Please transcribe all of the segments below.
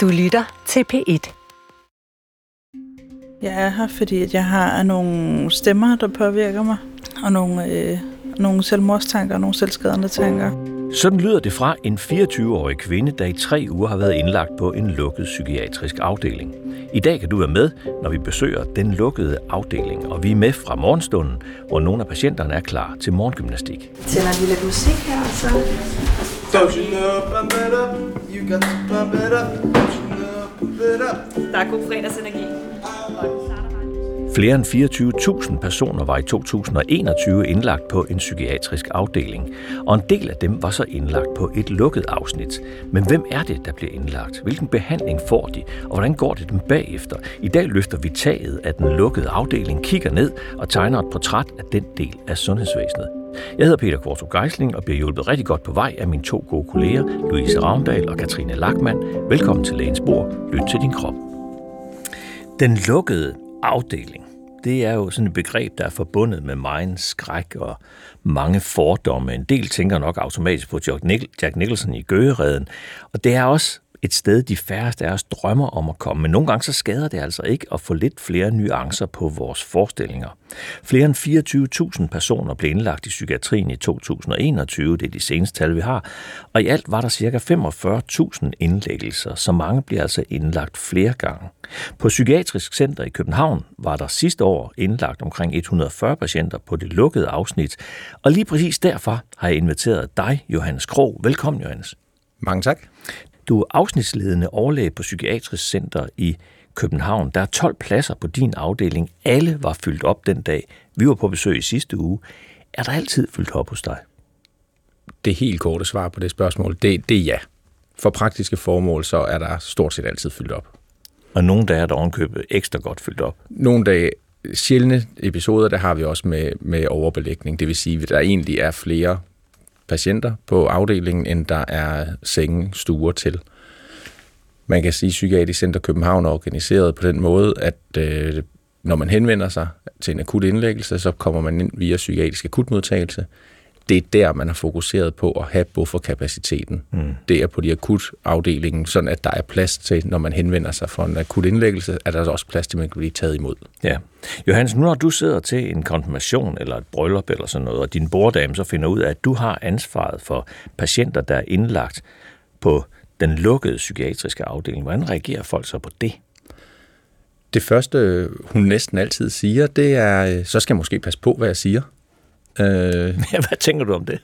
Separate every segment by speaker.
Speaker 1: Du lytter til P1.
Speaker 2: Jeg er her, fordi at jeg har nogle stemmer, der påvirker mig, og nogle, øh, nogle selvmordstanker og nogle selvskadende tanker.
Speaker 3: Sådan lyder det fra en 24-årig kvinde, der i tre uger har været indlagt på en lukket psykiatrisk afdeling. I dag kan du være med, når vi besøger den lukkede afdeling, og vi er med fra morgenstunden, hvor nogle af patienterne er klar til morgengymnastik.
Speaker 4: Tænder vi lidt musik her, så...
Speaker 5: Don't you know, pump it up. You got to pump it up. Don't you know, pump it up.
Speaker 4: Der er god fredagsenergi.
Speaker 3: Flere end 24.000 personer var i 2021 indlagt på en psykiatrisk afdeling, og en del af dem var så indlagt på et lukket afsnit. Men hvem er det, der bliver indlagt? Hvilken behandling får de, og hvordan går det dem bagefter? I dag løfter vi taget af den lukkede afdeling, kigger ned og tegner et portræt af den del af sundhedsvæsenet. Jeg hedder Peter Kvartrup Geisling og bliver hjulpet rigtig godt på vej af mine to gode kolleger, Louise Ravndal og Katrine Lackmann. Velkommen til Lægens Bord. Lyt til din krop. Den lukkede afdeling, det er jo sådan et begreb, der er forbundet med meget skræk og mange fordomme. En del tænker nok automatisk på Jack Nicholson i Gøgereden, og det er også et sted, de færreste af os drømmer om at komme. Men nogle gange så skader det altså ikke at få lidt flere nuancer på vores forestillinger. Flere end 24.000 personer blev indlagt i psykiatrien i 2021, det er de seneste tal, vi har, og i alt var der ca. 45.000 indlæggelser, så mange bliver altså indlagt flere gange. På Psykiatrisk Center i København var der sidste år indlagt omkring 140 patienter på det lukkede afsnit, og lige præcis derfor har jeg inviteret dig, Johannes Krog. Velkommen, Johannes.
Speaker 6: Mange tak.
Speaker 3: Du er afsnitsledende overlæge på Psykiatrisk Center i København. Der er 12 pladser på din afdeling. Alle var fyldt op den dag. Vi var på besøg i sidste uge. Er der altid fyldt op hos dig?
Speaker 6: Det helt korte svar på det spørgsmål, det, det er ja. For praktiske formål, så er der stort set altid fyldt op.
Speaker 3: Og nogle dage er der ovenkøbet ekstra godt fyldt op.
Speaker 6: Nogle dage, sjældne episoder, der har vi også med, med overbelægning. Det vil sige, at der egentlig er flere patienter på afdelingen, end der er senge, stuer til. Man kan sige, at Psykiatrisk Center København er organiseret på den måde, at øh, når man henvender sig til en akut indlæggelse, så kommer man ind via psykiatrisk akutmodtagelse. Det er der, man har fokuseret på at have bufferkapaciteten. Mm. Det er på de akutafdelingen, sådan at der er plads til, når man henvender sig for en akut indlæggelse, at der er også plads til, at man kan blive taget imod.
Speaker 3: Ja. Johannes, nu når du sidder til en konfirmation eller et bryllup eller sådan noget, og din borddame så finder ud af, at du har ansvaret for patienter, der er indlagt på den lukkede psykiatriske afdeling, hvordan reagerer folk så på det?
Speaker 6: Det første, hun næsten altid siger, det er, så skal jeg måske passe på, hvad jeg siger.
Speaker 3: Øh, Hvad tænker du om det?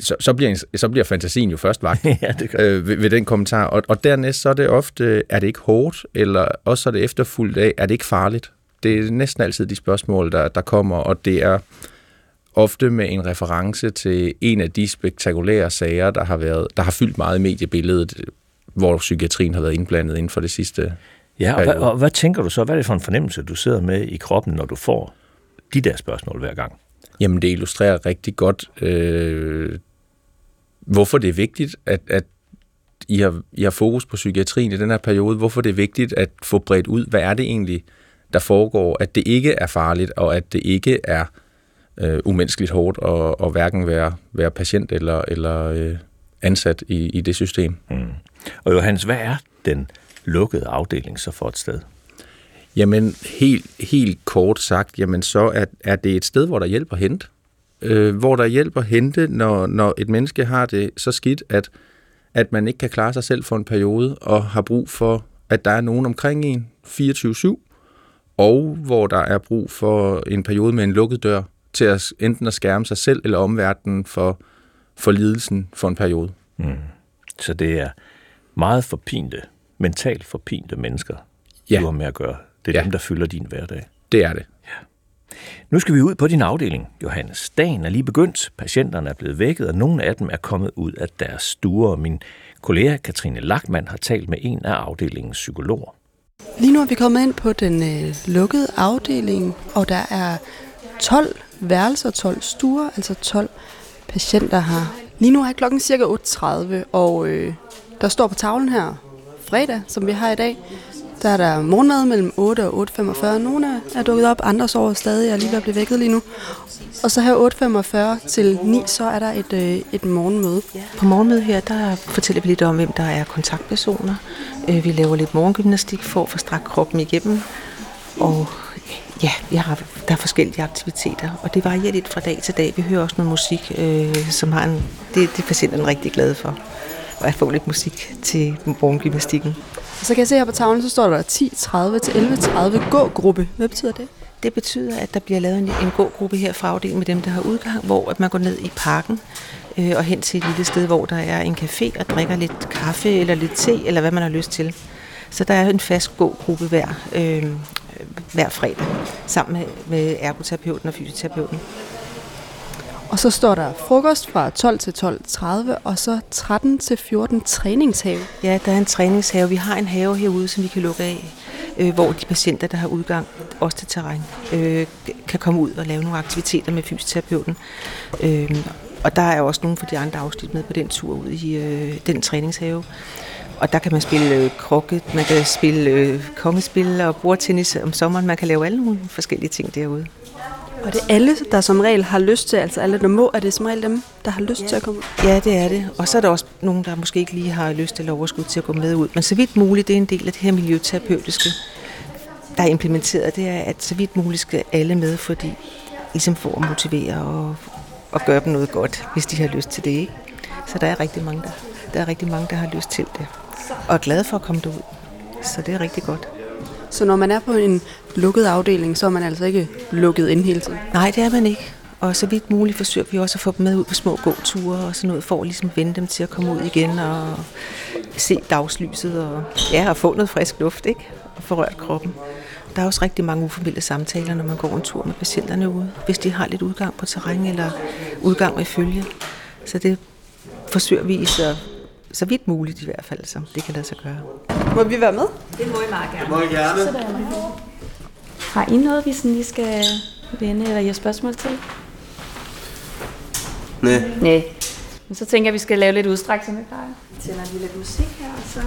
Speaker 6: Så, så, bliver, en, så bliver fantasien jo først vagt
Speaker 3: ja, det
Speaker 6: øh, ved, ved den kommentar. Og, og dernæst så er det ofte, er det ikke hårdt, eller også er det efterfulgt af, er det ikke farligt? Det er næsten altid de spørgsmål, der, der kommer, og det er ofte med en reference til en af de spektakulære sager, der har, været, der har fyldt meget i mediebilledet, hvor psykiatrien har været indblandet inden for det sidste
Speaker 3: Ja, og hvad, og hvad tænker du så? Hvad er det for en fornemmelse, du sidder med i kroppen, når du får de der spørgsmål hver gang?
Speaker 6: Jamen, det illustrerer rigtig godt, øh, hvorfor det er vigtigt, at, at I, har, I har fokus på psykiatrien i den her periode. Hvorfor det er vigtigt at få bredt ud, hvad er det egentlig, der foregår, at det ikke er farligt, og at det ikke er øh, umenneskeligt hårdt at, at hverken være, være patient eller, eller øh, ansat i, i det system. Mm.
Speaker 3: Og Johannes, hvad er den lukkede afdeling så for et sted?
Speaker 6: Jamen, helt, helt kort sagt, jamen så er, er det et sted, hvor der hjælper at hente. Øh, hvor der hjælper at hente, når, når et menneske har det så skidt, at, at man ikke kan klare sig selv for en periode, og har brug for, at der er nogen omkring en 24-7, og hvor der er brug for en periode med en lukket dør, til at enten at skærme sig selv eller omverdenen for, for lidelsen for en periode. Mm.
Speaker 3: Så det er meget forpinte, mentalt forpinte mennesker, ja. du har med at gøre. Det er ja. dem, der fylder din hverdag.
Speaker 6: Det er det.
Speaker 3: Ja. Nu skal vi ud på din afdeling, Johannes. Dagen er lige begyndt. Patienterne er blevet vækket, og nogle af dem er kommet ud af deres stuer. Min kollega Katrine Lackmann har talt med en af afdelingens psykologer.
Speaker 7: Lige nu er vi kommet ind på den øh, lukkede afdeling, og der er 12 værelser, 12 stuer, altså 12 patienter her. Lige nu er klokken cirka 8.30, og øh, der står på tavlen her fredag, som vi har i dag, der er der morgenmad mellem 8 og 8.45. Nogle er, er dukket op, andre sover stadig. Jeg er lige ved at blive vækket lige nu. Og så her 8.45 til 9, så er der et, øh, et morgenmøde.
Speaker 1: På morgenmødet her, der fortæller vi lidt om, hvem der er kontaktpersoner. Øh, Vi laver lidt morgengymnastik for at få strakt kroppen igennem. Og ja, vi har, der er forskellige aktiviteter, og det varierer lidt fra dag til dag. Vi hører også noget musik, øh, som har en, det, det er patienterne rigtig glade for. Og at få lidt musik til morgengymnastikken.
Speaker 7: Og så kan jeg se her på tavlen, så står der 10.30 til 11.30 gå-gruppe. Hvad betyder det?
Speaker 1: Det betyder, at der bliver lavet en, en gågruppe her fra afdelingen med dem, der har udgang, hvor at man går ned i parken øh, og hen til et lille sted, hvor der er en café og drikker lidt kaffe eller lidt te, eller hvad man har lyst til. Så der er en fast gågruppe hver, øh, hver fredag, sammen med, med ergoterapeuten og fysioterapeuten.
Speaker 7: Og så står der frokost fra 12 til 12.30, og så 13 til 14 træningshave.
Speaker 1: Ja, der er en træningshave. Vi har en have herude, som vi kan lukke af, øh, hvor de patienter, der har udgang, også til terræn, øh, kan komme ud og lave nogle aktiviteter med fysioterapeuten. Øh, og der er også nogle for de andre afsnit med på den tur ud i øh, den træningshave. Og der kan man spille øh, krokket, man kan spille øh, kongespil og bordtennis om sommeren. Man kan lave alle mulige forskellige ting derude.
Speaker 7: Og det er alle, der som regel har lyst til, altså alle, der må, er det som regel dem, der har lyst ja. til at komme ud.
Speaker 1: Ja, det er det. Og så er der også nogen, der måske ikke lige har lyst eller overskud til at gå med ud. Men så vidt muligt, det er en del af det her miljøterapeutiske, der er implementeret. Det er, at så vidt muligt skal alle med, fordi ligesom for at motivere og, og gøre dem noget godt, hvis de har lyst til det. Ikke? Så der er rigtig mange, der, der er rigtig mange, der har lyst til det. Og er glade for at komme derud. Så det er rigtig godt.
Speaker 7: Så når man er på en lukket afdeling, så er man altså ikke lukket ind hele tiden.
Speaker 1: Nej, det er man ikke. Og så vidt muligt forsøger vi også at få dem med ud på små gåture og sådan noget, for at ligesom vende dem til at komme ud igen og se dagslyset og, ja, og få noget frisk luft, ikke? Og få rørt kroppen. Der er også rigtig mange uformelle samtaler, når man går en tur med patienterne ude, hvis de har lidt udgang på terræn eller udgang med følge. Så det forsøger vi så, så vidt muligt i hvert fald, som det kan lade sig gøre.
Speaker 7: Må vi være med?
Speaker 4: Det må I meget gerne.
Speaker 5: Må jeg gerne.
Speaker 4: Har I noget, vi sådan lige skal vende eller give spørgsmål til?
Speaker 5: Nej.
Speaker 4: Nej. Men så tænker jeg, at vi skal lave lidt udstræk, som vi plejer. Tænder lige lidt musik her, og så...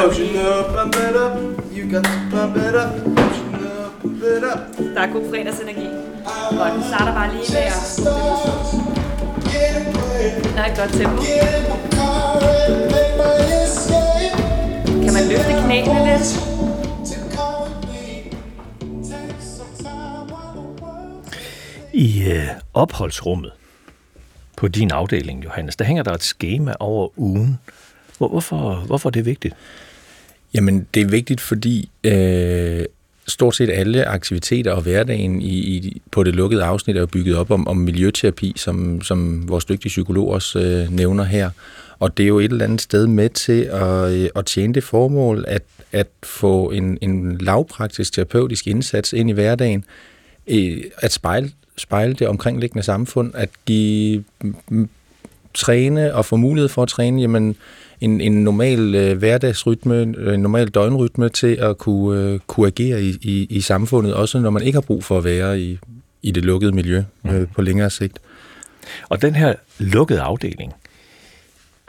Speaker 5: Don't you know, pump it up. You got to pump it up. Don't you know, pump it up.
Speaker 4: Der er god fredagsenergi. Og den starter bare lige med at... Der er et godt tempo. Kan man løfte knæene lidt?
Speaker 3: I øh, opholdsrummet på din afdeling, Johannes, der hænger der et schema over ugen. Hvor, hvorfor, hvorfor er det vigtigt?
Speaker 6: Jamen, det er vigtigt, fordi øh, stort set alle aktiviteter og hverdagen i, i, på det lukkede afsnit er jo bygget op om, om miljøterapi, som, som vores dygtige psykolog også øh, nævner her. Og det er jo et eller andet sted med til at, øh, at tjene det formål, at, at få en, en lavpraktisk terapeutisk indsats ind i hverdagen, øh, at spejle, spejle det omkringliggende samfund, at give mm, træne og få mulighed for at træne, jamen en, en normal øh, hverdagsrytme, en normal døgnrytme til at kunne, øh, kunne agere i, i, i samfundet, også når man ikke har brug for at være i, i det lukkede miljø øh, på længere sigt.
Speaker 3: Og den her lukkede afdeling,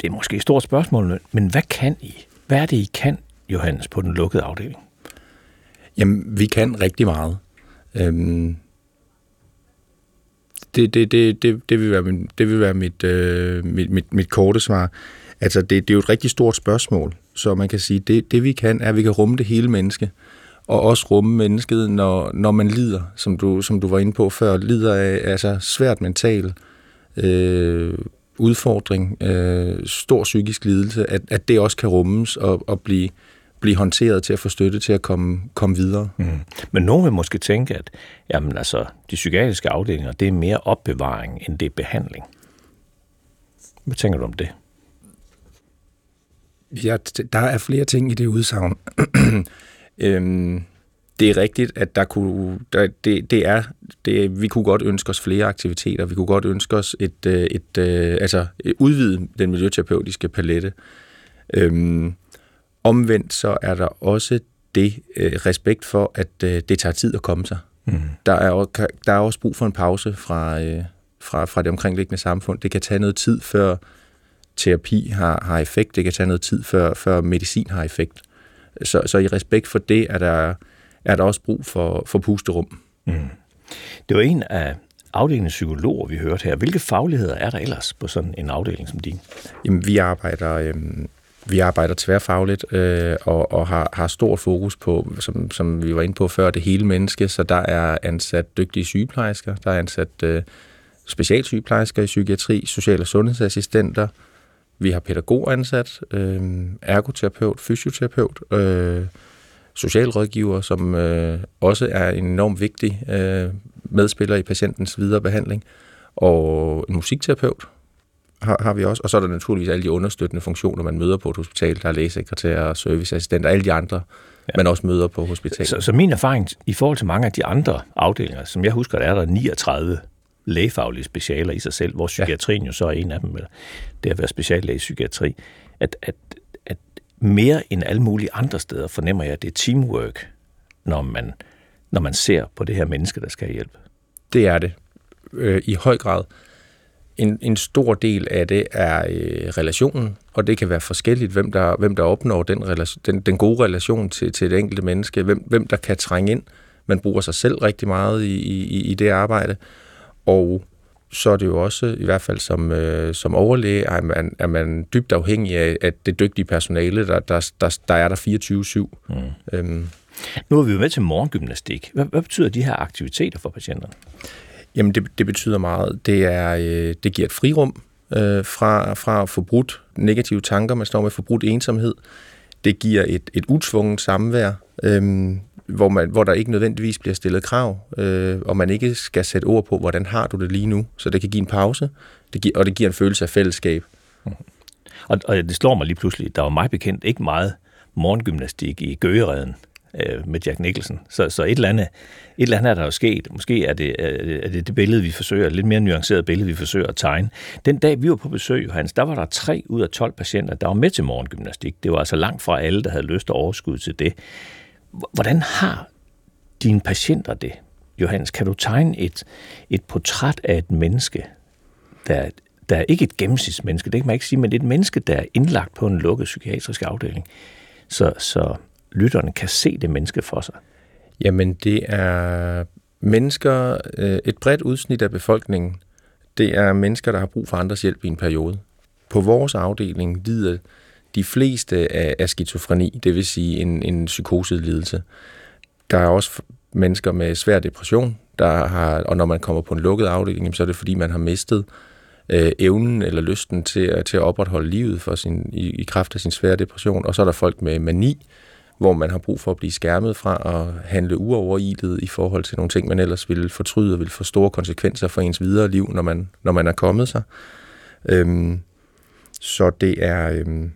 Speaker 3: det er måske et stort spørgsmål, men hvad kan I? Hvad er det, I kan, Johannes, på den lukkede afdeling?
Speaker 6: Jamen, vi kan rigtig meget. Øhm, det, det, det, det, det, vil være, min, det vil være mit, øh, mit, mit, mit korte svar. Altså, det, det er jo et rigtig stort spørgsmål, så man kan sige, det, det vi kan, er, at vi kan rumme det hele menneske, og også rumme mennesket, når, når man lider, som du, som du var inde på før, lider af altså, svært mental øh, udfordring, øh, stor psykisk lidelse, at, at det også kan rummes og, og blive, blive håndteret til at få støtte til at komme, komme videre.
Speaker 3: Mm. Men nogen vil måske tænke, at jamen, altså, de psykiatriske afdelinger, det er mere opbevaring, end det er behandling. Hvad tænker du om det?
Speaker 6: Ja, der er flere ting i det udsagn. øhm, det er rigtigt, at der kunne, der, det, det er, det, vi kunne godt ønske os flere aktiviteter. Vi kunne godt ønske os et, øh, et, et altså udvide den miljøterapeutiske palette. Øhm, omvendt så er der også det øh, respekt for, at øh, det tager tid at komme sig. Mm. Der, er, der er også brug for en pause fra, øh, fra, fra det omkringliggende samfund. Det kan tage noget tid, før terapi har, har effekt. Det kan tage noget tid, før, før medicin har effekt. Så, så i respekt for det, er der, er der også brug for, for pusterum.
Speaker 3: Mm. Det var en af afdelingens psykologer, vi hørte her. Hvilke fagligheder er der ellers på sådan en afdeling som din?
Speaker 6: Jamen, vi arbejder, øh, vi arbejder tværfagligt øh, og, og har, har stort fokus på, som, som vi var inde på før, det hele menneske. Så der er ansat dygtige sygeplejersker, der er ansat øh, specialsygeplejersker i psykiatri, social- og sundhedsassistenter, vi har pædagog ansat, øh, ergoterapeut, fysioterapeut, øh, socialrådgiver, som øh, også er en enormt vigtig øh, medspiller i patientens videre behandling, og en musikterapeut har, har vi også. Og så er der naturligvis alle de understøttende funktioner, man møder på et hospital. Der er lægesekretærer, serviceassistenter, alle de andre, ja. man også møder på hospitalet.
Speaker 3: Så, så min erfaring i forhold til mange af de andre afdelinger, som jeg husker, der er der 39 lægefaglige specialer i sig selv, hvor psykiatrien ja. jo så er en af dem, det at være speciallæge i psykiatri, at, at, at mere end alle mulige andre steder fornemmer jeg, at det er teamwork, når man, når man ser på det her menneske, der skal have hjælp.
Speaker 6: Det er det. Øh, I høj grad. En, en stor del af det er øh, relationen, og det kan være forskelligt, hvem der, hvem der opnår den, relation, den, den gode relation til, til det enkelte menneske, hvem, hvem der kan trænge ind. Man bruger sig selv rigtig meget i, i, i det arbejde, og så er det jo også, i hvert fald som, øh, som overlæge, er man, er man dybt afhængig af, at det dygtige personale, der, der, der, der er der 24-7. Mm. Øhm.
Speaker 3: Nu er vi jo med til morgengymnastik. Hvad, hvad betyder de her aktiviteter for patienterne?
Speaker 6: Jamen, det, det betyder meget. Det, er, øh, det giver et frirum øh, fra, fra at få brudt negative tanker, man står med forbrudt ensomhed. Det giver et, et utvunget samvær. Øh, hvor, man, hvor der ikke nødvendigvis bliver stillet krav, øh, og man ikke skal sætte ord på, hvordan har du det lige nu. Så det kan give en pause, det giver, og det giver en følelse af fællesskab. Mm.
Speaker 3: Og, og det slår mig lige pludselig, der var mig bekendt ikke meget morgengymnastik i Gøgereden øh, med Jack Nicholson. Så, så et, eller andet, et eller andet er der jo sket. Måske er det, øh, er det det billede, vi forsøger, et lidt mere nuanceret billede, vi forsøger at tegne. Den dag, vi var på besøg, Johannes, der var der tre ud af 12 patienter, der var med til morgengymnastik. Det var altså langt fra alle, der havde lyst og overskud til det. Hvordan har dine patienter det, Johannes? Kan du tegne et, et portræt af et menneske, der, der er ikke et gennemsnitsmenneske, det kan man ikke sige, men det er et menneske, der er indlagt på en lukket psykiatrisk afdeling, så, så lytterne kan se det menneske for sig?
Speaker 6: Jamen, det er mennesker, øh, et bredt udsnit af befolkningen, det er mennesker, der har brug for andres hjælp i en periode. På vores afdeling lider de fleste af, skizofreni, det vil sige en, en psykoselidelse. Der er også mennesker med svær depression, der har, og når man kommer på en lukket afdeling, så er det fordi, man har mistet øh, evnen eller lysten til, at, til at opretholde livet for sin, i, i kraft af sin svære depression. Og så er der folk med mani, hvor man har brug for at blive skærmet fra at handle uoverilet i forhold til nogle ting, man ellers ville fortryde og ville få store konsekvenser for ens videre liv, når man, når man er kommet sig. Øhm, så det er, øhm,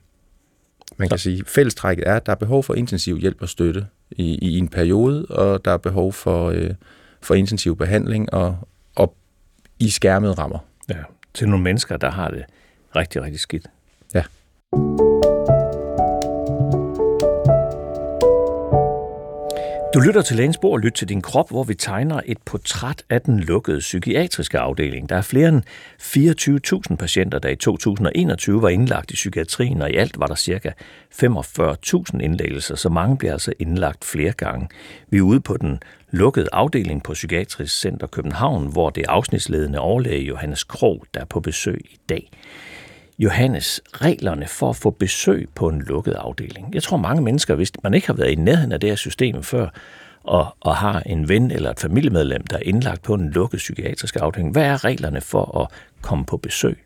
Speaker 6: man kan sige, fællestrækket er, at der er behov for intensiv hjælp og støtte i, i en periode, og der er behov for, øh, for intensiv behandling og, og i skærmede rammer.
Speaker 3: Ja, til nogle mennesker, der har det rigtig, rigtig skidt.
Speaker 6: Ja.
Speaker 3: Du lytter til Lægens Bord, lyt til din krop, hvor vi tegner et portræt af den lukkede psykiatriske afdeling. Der er flere end 24.000 patienter, der i 2021 var indlagt i psykiatrien, og i alt var der ca. 45.000 indlæggelser, så mange bliver altså indlagt flere gange. Vi er ude på den lukkede afdeling på Psykiatrisk Center København, hvor det afsnitsledende overlæge Johannes Krog, der er på besøg i dag. Johannes, reglerne for at få besøg på en lukket afdeling. Jeg tror mange mennesker, hvis man ikke har været i nærheden af det her system før, og, og har en ven eller et familiemedlem, der er indlagt på en lukket psykiatrisk afdeling, hvad er reglerne for at komme på besøg?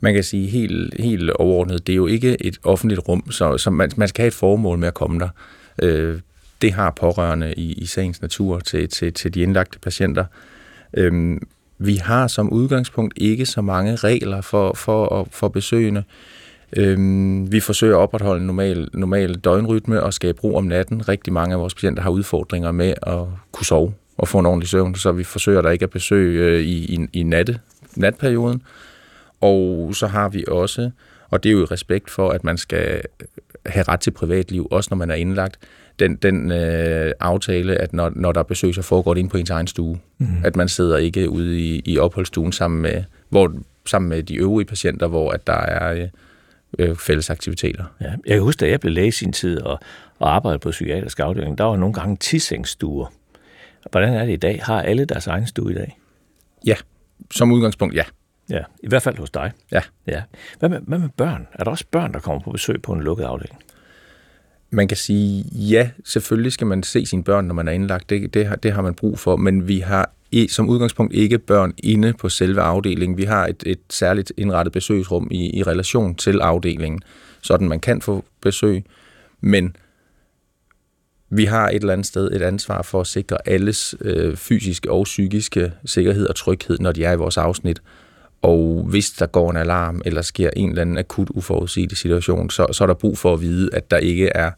Speaker 6: Man kan sige helt, helt overordnet, det er jo ikke et offentligt rum, så, så man, man skal have et formål med at komme der. Øh, det har pårørende i, i sagens natur til, til, til de indlagte patienter. Øh, vi har som udgangspunkt ikke så mange regler for, for, for besøgende. Øhm, vi forsøger at opretholde en normal, normal døgnrytme og skabe ro om natten. Rigtig mange af vores patienter har udfordringer med at kunne sove og få en ordentlig søvn, så vi forsøger der ikke at besøge øh, i, i, i natte, natperioden. Og så har vi også, og det er jo i respekt for, at man skal have ret til privatliv, også når man er indlagt, den, den øh, aftale, at når, når der er besøg, så foregår det ind på ens egen stue. Mm. At man sidder ikke ude i, i opholdsstuen sammen med, hvor, sammen med de øvrige patienter, hvor at der er, øh, øh, fælles aktiviteter.
Speaker 3: Ja. Jeg kan huske, da jeg blev læge i sin tid og, og arbejdede på psykiatrisk afdeling, der var nogle gange tisengstuer. Hvordan er det i dag? Har alle deres egen stue i dag?
Speaker 6: Ja, som udgangspunkt ja.
Speaker 3: Ja, i hvert fald hos dig.
Speaker 6: Ja.
Speaker 3: ja. Hvad, med, hvad med børn? Er der også børn, der kommer på besøg på en lukket afdeling?
Speaker 6: Man kan sige, ja, selvfølgelig skal man se sine børn, når man er indlagt. Det, det, har, det har man brug for, men vi har i, som udgangspunkt ikke børn inde på selve afdelingen. Vi har et, et særligt indrettet besøgsrum i, i relation til afdelingen, sådan man kan få besøg, men vi har et eller andet sted et ansvar for at sikre alles øh, fysiske og psykiske sikkerhed og tryghed, når de er i vores afsnit. Og hvis der går en alarm, eller sker en eller anden akut uforudsigelig situation, så, så er der brug for at vide, at der ikke er,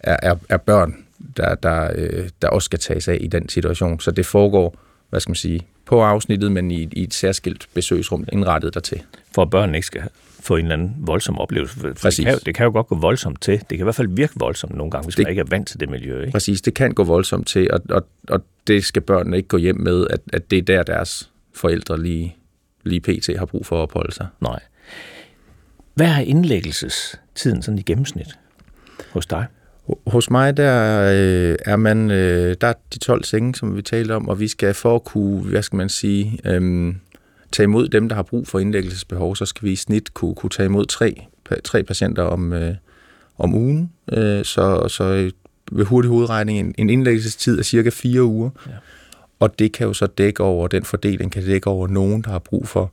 Speaker 6: er, er, er børn, der, der, øh, der også skal tages af i den situation. Så det foregår, hvad skal man sige, på afsnittet, men i, i et særskilt besøgsrum indrettet dertil.
Speaker 3: For at børnene ikke skal få en eller anden voldsom oplevelse. For
Speaker 6: Præcis.
Speaker 3: Det kan, jo, det kan jo godt gå voldsomt til. Det kan i hvert fald virke voldsomt nogle gange, hvis
Speaker 6: Det-
Speaker 3: man ikke er vant til det miljø. Ikke?
Speaker 6: Præcis, det kan gå voldsomt til, og, og, og det skal børnene ikke gå hjem med, at, at det er der, deres forældre lige, lige pt. har brug for at opholde sig.
Speaker 3: Nej. Hvad er indlæggelsestiden sådan i gennemsnit hos dig?
Speaker 6: Hos mig, der øh, er man, øh, der er de 12 senge, som vi talte om, og vi skal for at kunne, hvad skal man sige, øh, tage imod dem, der har brug for indlæggelsesbehov, så skal vi i snit kunne, kunne tage imod tre, tre patienter om, øh, om ugen. Øh, så, så øh, ved hurtig hovedregning, en, en indlæggelsestid er cirka fire uger.
Speaker 3: Ja.
Speaker 6: Og det kan jo så dække over, den fordeling kan dække over nogen, der har brug for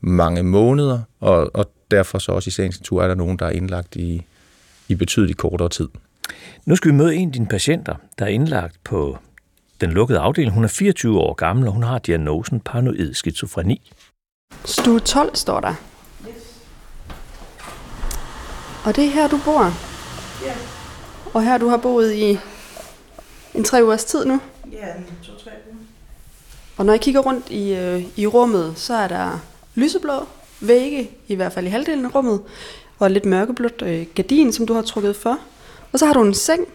Speaker 6: mange måneder, og, og derfor så også i sagens natur er der nogen, der er indlagt i, i betydeligt kortere tid.
Speaker 3: Nu skal vi møde en af dine patienter, der er indlagt på den lukkede afdeling. Hun er 24 år gammel, og hun har diagnosen paranoid skizofreni.
Speaker 7: Stue 12 står der. Og det er her, du bor?
Speaker 2: Ja.
Speaker 7: Og her, du har boet i en tre ugers tid nu?
Speaker 2: Ja, to-tre.
Speaker 7: Og når jeg kigger rundt i, øh, i rummet, så er der lyseblå vægge, i hvert fald i halvdelen af rummet, og et lidt mørkeblåt øh, gardin, som du har trukket for. Og så har du en seng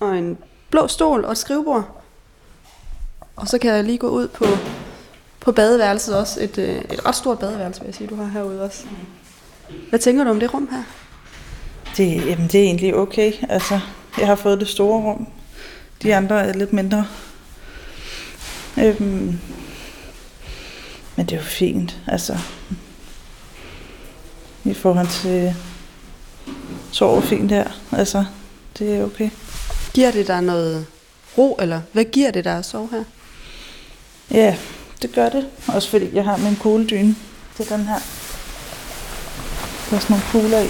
Speaker 7: og en blå stol og et skrivebord. Og så kan jeg lige gå ud på, på badeværelset også. Et, øh, et ret stort badeværelse, vil jeg sige, du har herude også. Hvad tænker du om det rum her?
Speaker 2: Det, jamen, det er egentlig okay. Altså, jeg har fået det store rum. De andre er lidt mindre. Øhm, men det er jo fint, altså. I forhold til sover fint her. Altså, det er okay.
Speaker 7: Giver det dig noget ro, eller hvad giver det dig at sove her?
Speaker 2: Ja, det gør det. Også fordi jeg har min kugledyne til den her. Der er sådan nogle kugler i.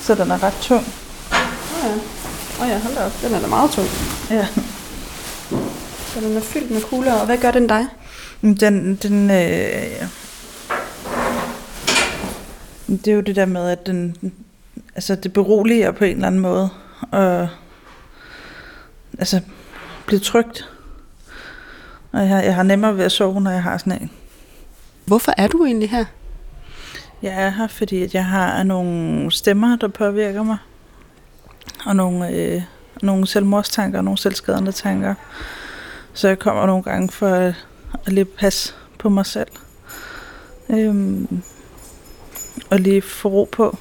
Speaker 2: Så den er ret tung.
Speaker 7: Åh ja. Åh oh ja, hold da op. Den er da meget tung.
Speaker 2: Ja.
Speaker 7: Så den er fyldt med kugler. Og hvad gør den dig?
Speaker 2: Men Den, den, øh, det er jo det der med, at den, altså det beroliger på en eller anden måde, og altså blive trygt. Og jeg, jeg har nemmere ved at sove, når jeg har sådan en.
Speaker 7: Hvorfor er du egentlig her?
Speaker 2: Jeg er her, fordi at jeg har nogle stemmer, der påvirker mig, og nogle, øh, nogle selvmordstanker og nogle selvskadende tanker. Så jeg kommer nogle gange for at, at lige passe på mig selv. Øhm, og lige få ro på.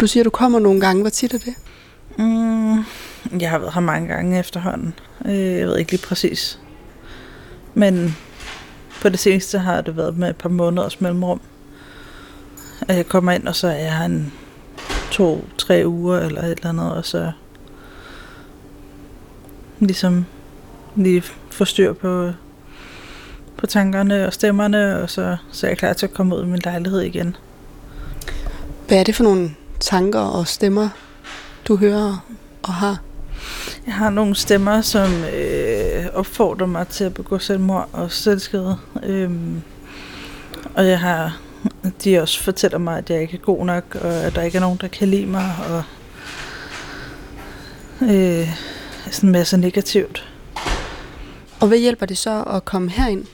Speaker 7: Du siger, du kommer nogle gange. Hvor tit er det?
Speaker 2: Mm, jeg har været her mange gange efterhånden. Øh, jeg ved ikke lige præcis. Men på det seneste har det været med et par måneders mellemrum. At jeg kommer ind, og så er jeg her en to-tre uger eller et eller andet, og så ligesom lige få styr på, på tankerne og stemmerne, og så, så er jeg klar til at komme ud i min lejlighed igen.
Speaker 7: Hvad er det for nogle tanker og stemmer, du hører og har?
Speaker 2: Jeg har nogle stemmer, som øh, opfordrer mig til at begå selvmord og selvskade. Øhm, og jeg har, de også fortæller mig, at jeg ikke er god nok, og at der ikke er nogen, der kan lide mig, og øh, sådan en masse negativt.
Speaker 7: Og hvad hjælper det så at komme herind?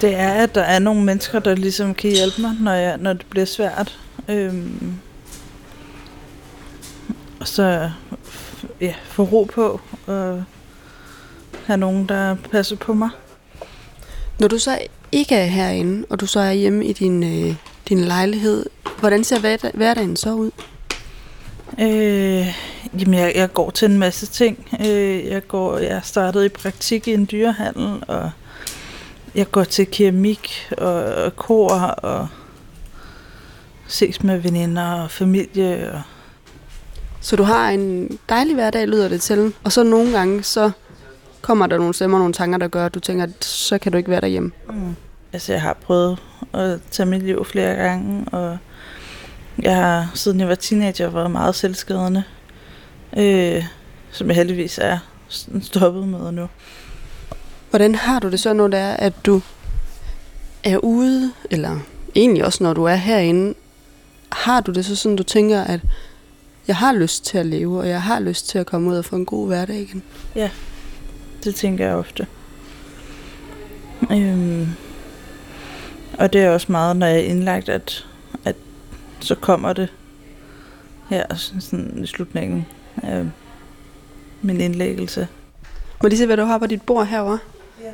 Speaker 2: Det er, at der er nogle mennesker, der ligesom kan hjælpe mig, når, jeg, når det bliver svært. Øhm, og så ja, få ro på, og have nogen, der passer på mig.
Speaker 7: Når du så ikke er herinde, og du så er hjemme i din, øh, din lejlighed. Hvordan ser hverdag- hverdagen så ud?
Speaker 2: Øh, jamen, jeg, jeg går til en masse ting. Øh, jeg går, jeg startede i praktik i en dyrehandel, og jeg går til keramik og, og kor og ses med veninder og familie. Og,
Speaker 7: Så du har en dejlig hverdag, lyder det til. Og så nogle gange, så kommer der nogle stemmer, nogle tanker, der gør, at du tænker, at så kan du ikke være derhjemme.
Speaker 2: mm. Altså, jeg har prøvet at tage mit liv flere gange, og jeg har, siden jeg var teenager, været meget selvskadende. Øh, som jeg heldigvis er stoppet med nu.
Speaker 7: Hvordan har du det så, når det er, at du er ude, eller egentlig også når du er herinde, har du det så sådan, du tænker, at jeg har lyst til at leve, og jeg har lyst til at komme ud og få en god hverdag igen?
Speaker 2: Det tænker jeg ofte. Øhm, og det er også meget, når jeg er indlagt, at så kommer det her sådan- i slutningen af min indlæggelse.
Speaker 7: Må lige se, hvad du har på dit bord herovre?
Speaker 2: Ja.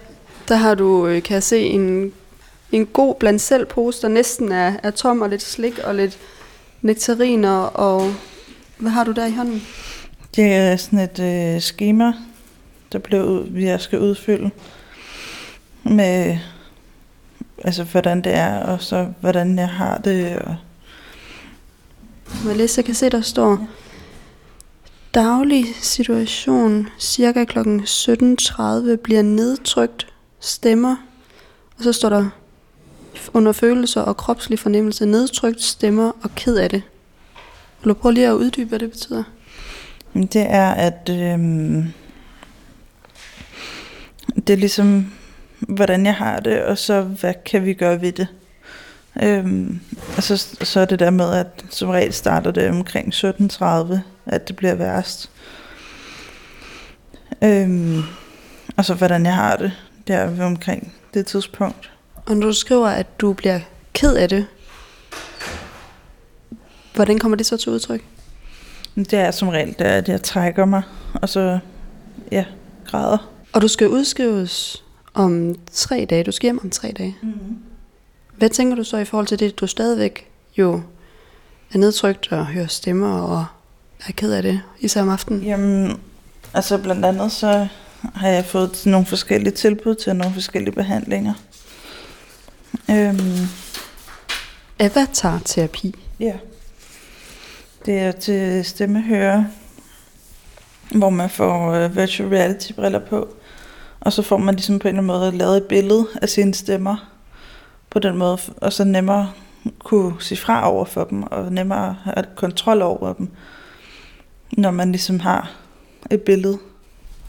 Speaker 7: Der har du, øh, kan jeg se, en, en god blandt selv pose, der næsten er, er tom, og lidt slik og lidt nektariner, og hvad har du der i hånden?
Speaker 2: Det er sådan et øh, schema, der blev jeg skal udfylde med, altså hvordan det er, og så hvordan jeg har det, og
Speaker 7: må jeg læse, jeg kan se, der står daglig situation, cirka kl. 17.30 bliver nedtrykt stemmer, og så står der under følelser og kropslig fornemmelse, nedtrykt stemmer og ked af det. Vil du prøve lige at uddybe, hvad det betyder?
Speaker 2: Men Det er, at øhm, det er ligesom, hvordan jeg har det, og så hvad kan vi gøre ved det. Øhm, og så, så er det der med, at som regel starter det omkring 17.30, at det bliver værst. Øhm, og så hvordan jeg har det, der ved omkring det tidspunkt.
Speaker 7: Og når du skriver, at du bliver ked af det, hvordan kommer det så til udtryk?
Speaker 2: Det er som regel, det er, at jeg trækker mig, og så ja, græder.
Speaker 7: Og du skal udskrives om tre dage. Du skal hjem om tre dage.
Speaker 2: Mm-hmm.
Speaker 7: Hvad tænker du så i forhold til det, du stadigvæk jo er nedtrykt og hører stemmer og er ked af det, især om aftenen?
Speaker 2: Jamen, altså blandt andet så har jeg fået nogle forskellige tilbud til nogle forskellige behandlinger. Øhm,
Speaker 7: Avatar-terapi.
Speaker 2: ja. Det er til stemmehøre, hvor man får uh, virtual reality briller på, og så får man ligesom på en eller anden måde lavet et billede af sine stemmer på den måde, og så nemmere kunne sige fra over for dem, og nemmere have kontrol over dem, når man ligesom har et billede.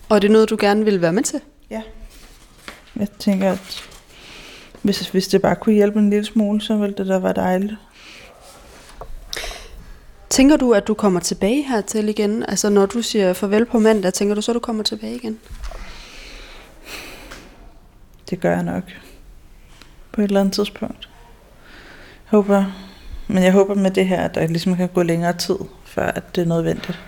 Speaker 7: Og er det noget, du gerne vil være med til?
Speaker 2: Jeg tænker, at hvis, hvis det bare kunne hjælpe en lille smule, så ville det da være dejligt.
Speaker 7: Tænker du, at du kommer tilbage hertil igen? Altså når du siger farvel på mandag, tænker du så, at du kommer tilbage igen?
Speaker 2: Det gør jeg nok. På et eller andet tidspunkt. Jeg håber, men jeg håber med det her, at der ligesom kan gå længere tid, før at det er nødvendigt.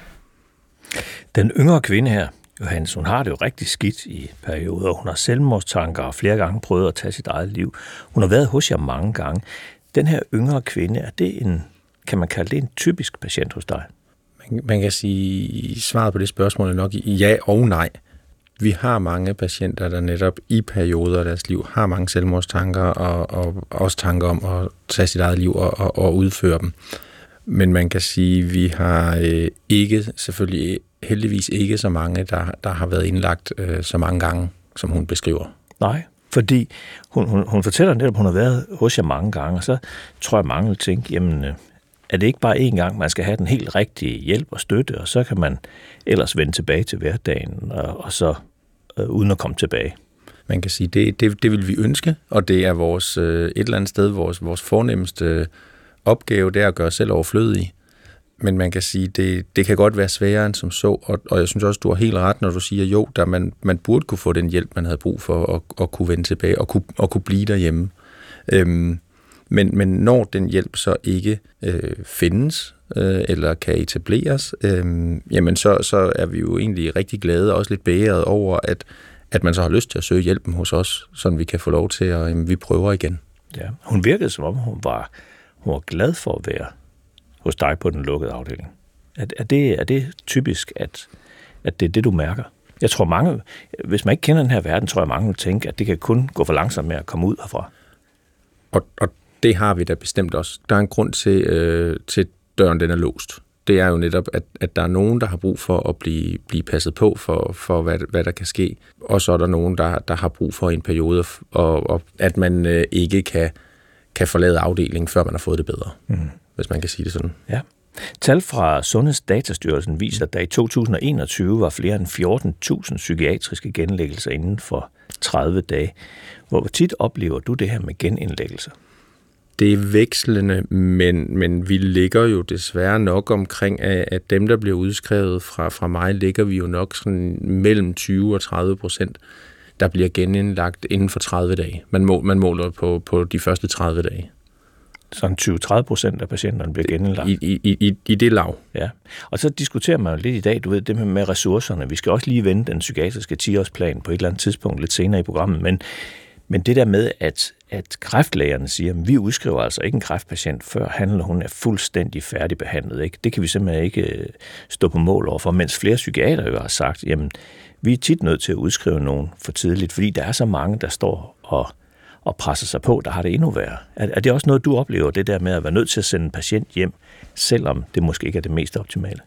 Speaker 3: Den yngre kvinde her, Johannes, hun har det jo rigtig skidt i perioder. Hun har selvmordstanker og flere gange prøvet at tage sit eget liv. Hun har været hos jer mange gange. Den her yngre kvinde, er det en, kan man kalde det en typisk patient hos dig?
Speaker 6: Man, man kan sige, svaret på det spørgsmål er nok ja og nej. Vi har mange patienter, der netop i perioder af deres liv har mange selvmordstanker og, og også tanker om at tage sit eget liv og, og, og udføre dem. Men man kan sige, at vi har øh, ikke, selvfølgelig heldigvis ikke så mange, der, der har været indlagt øh, så mange gange, som hun beskriver.
Speaker 3: Nej, fordi hun, hun, hun fortæller netop, at hun har været hos jer mange gange, og så tror jeg, mange vil tænke, jamen, øh, er det ikke bare én gang, man skal have den helt rigtige hjælp og støtte, og så kan man ellers vende tilbage til hverdagen, og, og så øh, uden at komme tilbage.
Speaker 6: Man kan sige, det, det, det vil vi ønske, og det er vores, øh, et eller andet sted vores, vores fornemmeste opgave, det er at gøre os selv overflødige. Men man kan sige, det, det kan godt være sværere end som så, og, og jeg synes også, du har helt ret, når du siger, jo, der man, man burde kunne få den hjælp, man havde brug for og, og kunne vende tilbage og kunne, og kunne blive derhjemme. Øhm, men, men når den hjælp så ikke øh, findes, øh, eller kan etableres, øh, jamen så, så er vi jo egentlig rigtig glade og også lidt bæret over, at, at man så har lyst til at søge hjælpen hos os, så vi kan få lov til at, jamen, vi prøver igen.
Speaker 3: Ja. Hun virkede som om, hun var hun var glad for at være hos dig på den lukkede afdeling. Er, er, det, er det typisk, at, at det er det, du mærker? Jeg tror mange, hvis man ikke kender den her verden, tror jeg mange vil tænke, at det kan kun gå for langsomt med at komme ud herfra.
Speaker 6: Og, og det har vi da bestemt også. Der er en grund til, øh, til døren den er låst. Det er jo netop, at, at der er nogen, der har brug for at blive, blive passet på for, for hvad, hvad der kan ske. Og så er der nogen, der, der har brug for en periode, og, og at man øh, ikke kan, kan forlade afdelingen, før man har fået det bedre. Mm. Hvis man kan sige det sådan.
Speaker 3: Ja. Tal fra Sundhedsdatastyrelsen viser, at der i 2021 var flere end 14.000 psykiatriske genlæggelser inden for 30 dage. Hvor tit oplever du det her med genindlæggelser?
Speaker 6: Det er vekslende, men, men vi ligger jo desværre nok omkring, at dem, der bliver udskrevet fra, fra mig, ligger vi jo nok sådan mellem 20 og 30 procent, der bliver genindlagt inden for 30 dage. Man, må, man måler på, på de første 30 dage
Speaker 3: sådan 20-30 procent af patienterne bliver genindlagt.
Speaker 6: I, i, i, I det lav.
Speaker 3: Ja. Og så diskuterer man jo lidt i dag, du ved, det med ressourcerne. Vi skal også lige vende den psykiatriske 10-årsplan på et eller andet tidspunkt lidt senere i programmet, men, men det der med, at, at kræftlægerne siger, at vi udskriver altså ikke en kræftpatient, før han eller hun er fuldstændig færdigbehandlet. Ikke? Det kan vi simpelthen ikke øh, stå på mål over for, mens flere psykiater jo har sagt, jamen, vi er tit nødt til at udskrive nogen for tidligt, fordi der er så mange, der står og og presser sig på, der har det endnu værre. Er, er det også noget, du oplever, det der med at være nødt til at sende en patient hjem, selvom det måske ikke er det mest optimale?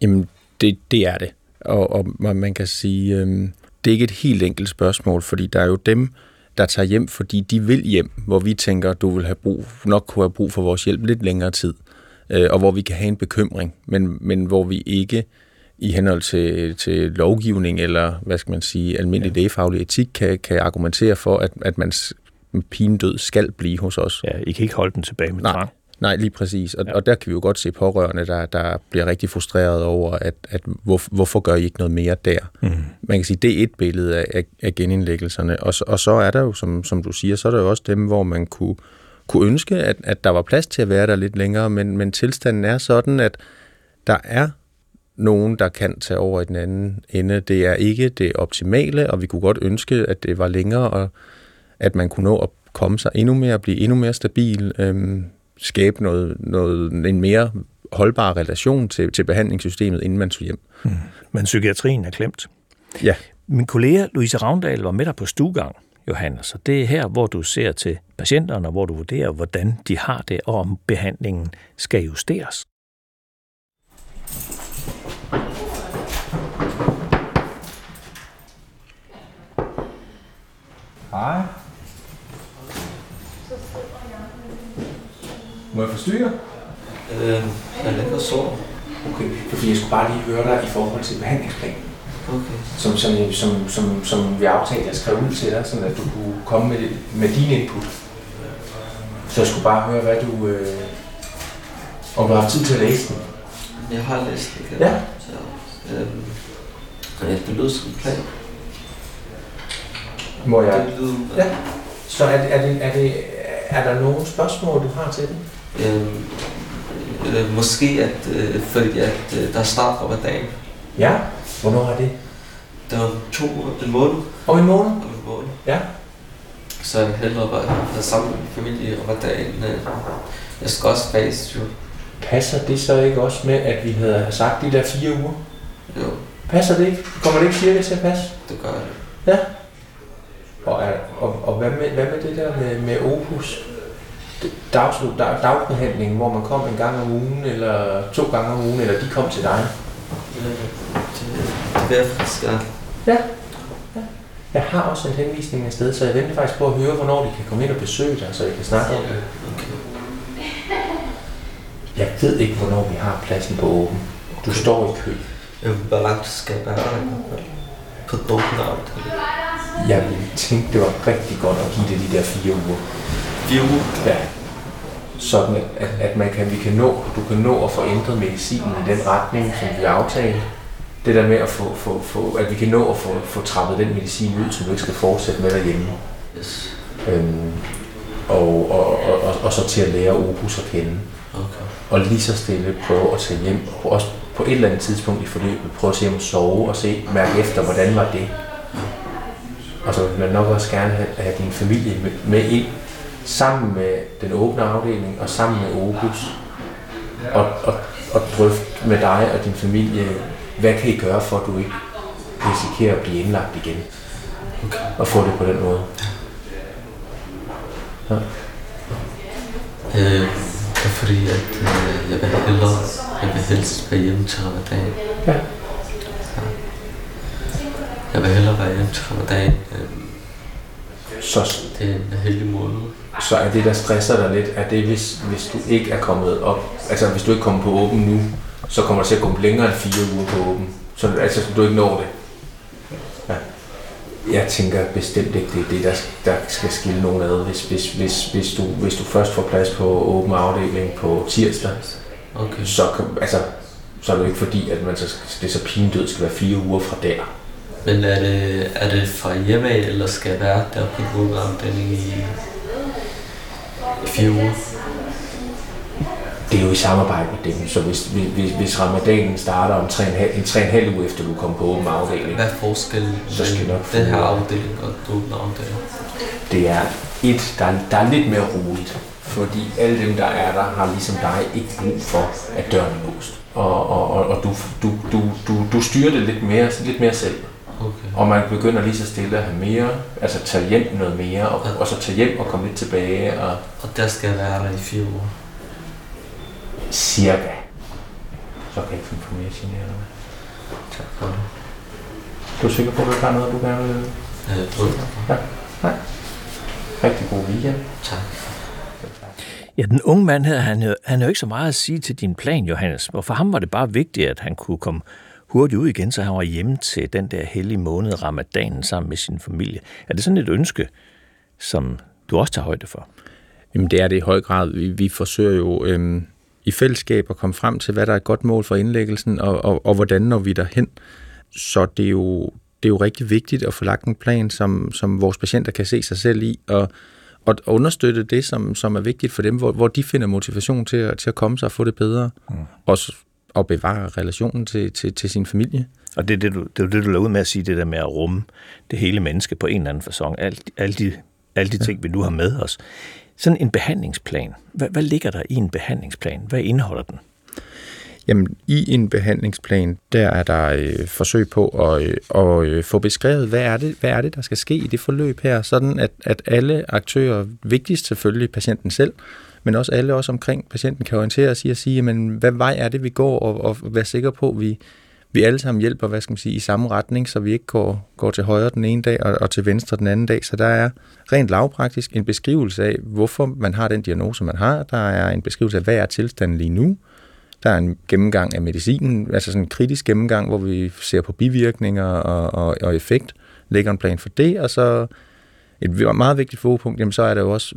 Speaker 6: Jamen, det, det er det. Og, og man kan sige, øhm, det er ikke et helt enkelt spørgsmål, fordi der er jo dem, der tager hjem, fordi de vil hjem, hvor vi tænker, du vil have brug, nok kunne have brug for vores hjælp lidt længere tid, øh, og hvor vi kan have en bekymring, men, men hvor vi ikke i henhold til, til lovgivning eller, hvad skal man sige, almindelig ja. lægefaglig etik, kan, kan argumentere for, at, at man pine død skal blive hos os.
Speaker 3: Ja, I kan ikke holde den tilbage med
Speaker 6: nej,
Speaker 3: tvang.
Speaker 6: Nej, lige præcis. Og, ja. og der kan vi jo godt se pårørende, der, der bliver rigtig frustreret over, at, at hvor, hvorfor gør I ikke noget mere der? Mm. Man kan sige, det er et billede af, af, af genindlæggelserne. Og, og så er der jo, som, som du siger, så er der jo også dem, hvor man kunne, kunne ønske, at, at der var plads til at være der lidt længere, men, men tilstanden er sådan, at der er nogen, der kan tage over i den anden ende. Det er ikke det optimale, og vi kunne godt ønske, at det var længere, og at man kunne nå at komme sig endnu mere, blive endnu mere stabil, øhm, skabe noget, noget, en mere holdbar relation til, til behandlingssystemet, inden man tog hjem. Hmm.
Speaker 3: Men psykiatrien er klemt.
Speaker 6: Ja.
Speaker 3: Min kollega Louise Ravndal var med dig på stuegang, Johannes, så det er her, hvor du ser til patienterne, og hvor du vurderer, hvordan de har det, og om behandlingen skal justeres.
Speaker 8: Hej. Må jeg forstyrre?
Speaker 9: Øh, jeg er lidt for sår.
Speaker 8: Okay, fordi jeg skulle bare lige høre dig i forhold til behandlingsplanen.
Speaker 9: Okay.
Speaker 8: Som, som, som, som, som vi aftalte, jeg skrev ud til dig, sådan at du kunne komme med, med din input. Så jeg skulle bare høre, hvad du... Øh, om du har haft tid til at læse den.
Speaker 9: Jeg har læst den.
Speaker 8: Ja.
Speaker 9: Så, øh, det lyder som en plan.
Speaker 8: Må jeg?
Speaker 9: Det lyder,
Speaker 8: Ja. Så er, det, er, det, er, det, er der nogle spørgsmål, du har til den?
Speaker 9: Øh, måske at, øh, fordi at øh, der er start op ad dagen.
Speaker 8: Ja. Hvornår er det?
Speaker 9: Det var to, en måned.
Speaker 8: Om en måned?
Speaker 9: Om en måned.
Speaker 8: Ja.
Speaker 9: Så jeg hellere være, være sammen med familie ad dagen. Øh, Jeg skal også fase jo.
Speaker 8: Passer det så ikke også med, at vi havde sagt de der fire uger?
Speaker 9: Jo,
Speaker 8: Passer det ikke? Kommer det ikke cirka til at passe?
Speaker 9: det gør jeg.
Speaker 8: Ja. Og, er, og, og hvad, med, hvad med det der med, med Opus? Dags, dag, dagbehandling, hvor man kom en gang om ugen, eller to gange om ugen, eller de kom til dig?
Speaker 9: Det, det vil jeg faktisk gerne.
Speaker 8: Ja. ja. Jeg har også en henvisning afsted, så jeg venter faktisk på at høre, hvornår de kan komme ind og besøge dig, så jeg kan snakke om det.
Speaker 9: Okay.
Speaker 8: Jeg ved ikke, hvornår vi har pladsen på åben. Du står i kø.
Speaker 9: Øh, Hvor langt skal jeg være? På åben aftale.
Speaker 8: Jeg ville tænke, det var rigtig godt at give det de der fire uger.
Speaker 9: Uger?
Speaker 8: Ja. Sådan, at, at, man kan, vi kan nå, du kan nå at få ændret medicinen i den retning, som vi aftalte. Det der med at få, få, få at vi kan nå at få, få trappet den medicin ud, som du ikke skal fortsætte med derhjemme.
Speaker 9: Yes.
Speaker 8: Øhm, og, og, og, og, og, så til at lære Opus at kende.
Speaker 9: Okay.
Speaker 8: Og lige så stille prøve at tage hjem, og også på et eller andet tidspunkt i forløbet, prøve at se og sove og se, mærke efter, hvordan var det. Og så vil man nok også gerne have, have din familie med, med ind sammen med den åbne afdeling og sammen med Opus og, og, og drøfte med dig og din familie, hvad kan I gøre for, at du ikke risikerer at blive indlagt igen? Okay. Og få det på den måde. Ja.
Speaker 9: Øh, det er fordi, at øh, jeg vil hellere, jeg vil helst være hjemme til ramadan.
Speaker 8: Ja.
Speaker 9: ja. Jeg vil hellere være hjemme til ramadan. Øh,
Speaker 8: Så,
Speaker 9: det er en heldig måned.
Speaker 8: Så er det, der stresser dig lidt, er det, hvis, hvis du ikke er kommet op, altså hvis du ikke kommer på åben nu, så kommer det til at gå længere end fire uger på åben. Så altså, du ikke når det. Ja. Jeg tænker bestemt ikke, det er det, der, der skal skille nogen ad. Hvis, hvis, hvis, hvis, du, hvis du først får plads på åben afdeling på tirsdag,
Speaker 9: Okay.
Speaker 8: så, altså, så er det jo ikke fordi, at man så, det så pinedød skal være fire uger fra der.
Speaker 9: Men er det, er det fra hjemme eller skal være der på den afdeling i, i fire uger?
Speaker 8: Det er jo i samarbejde med dem, så hvis, hvis, hvis ramadanen starter om 3,5 en 3,5 uge efter du kom på åben afdeling,
Speaker 9: Hvad er forskellen
Speaker 8: Så skal nok
Speaker 9: den her afdeling og åbne afdeling?
Speaker 8: det er et, der, er- der er lidt mere roligt. Fordi alle dem, der er der, har ligesom dig ikke brug for, at døren er låst. Og, og, og, og du, du, du, du, du styrer det lidt mere, lidt mere selv. Og man begynder lige så stille at have mere, altså tage hjem noget mere, og, og så tage hjem og komme lidt tilbage, og
Speaker 9: Og der skal jeg være der i fire uger.
Speaker 8: cirka. Så kan jeg ikke finde på mere generende.
Speaker 9: Tak for det.
Speaker 8: Du er sikker på, at du har noget, du gerne vil?
Speaker 9: Øh, drøm.
Speaker 8: Rigtig god weekend.
Speaker 9: Tak.
Speaker 3: Ja, den unge mand her, han, han havde jo ikke så meget at sige til din plan, Johannes. Og for ham var det bare vigtigt, at han kunne komme hurtigt ud igen, så han var hjemme til den der hellige måned, ramadanen, sammen med sin familie. Er det sådan et ønske, som du også tager højde for?
Speaker 6: Jamen det er det i høj grad. Vi, vi forsøger jo øhm, i fællesskab at komme frem til, hvad der er et godt mål for indlæggelsen, og, og, og hvordan når vi derhen. Så det er, jo, det er jo rigtig vigtigt at få lagt en plan, som, som vores patienter kan se sig selv i, og, og understøtte det, som, som er vigtigt for dem, hvor, hvor de finder motivation til at, til at komme sig og få det bedre, mm. og, og bevare relationen til, til, til sin familie.
Speaker 3: Og det er det, du, det er det, du lader ud med at sige, det der med at rumme det hele menneske på en eller anden fasong. Alt, alle de, alle de ting, vi nu har med os. Sådan en behandlingsplan. Hvad, hvad ligger der i en behandlingsplan? Hvad indeholder den?
Speaker 6: Jamen, i en behandlingsplan, der er der øh, forsøg på at, øh, at øh, få beskrevet, hvad er, det, hvad er det, der skal ske i det forløb her, sådan at, at alle aktører, vigtigst selvfølgelig patienten selv, men også alle os omkring patienten kan orientere os i at sige, jamen, hvad vej er det, vi går, og, og være sikre på, at vi, vi alle sammen hjælper, hvad skal man sige, i samme retning, så vi ikke går, går til højre den ene dag og, og til venstre den anden dag. Så der er rent lavpraktisk en beskrivelse af, hvorfor man har den diagnose, man har. Der er en beskrivelse af, hvad er tilstanden lige nu. Der er en gennemgang af medicinen, altså sådan en kritisk gennemgang, hvor vi ser på bivirkninger og, og, og effekt, lægger en plan for det, og så et meget vigtigt fokuspunkt, jamen så er der jo også,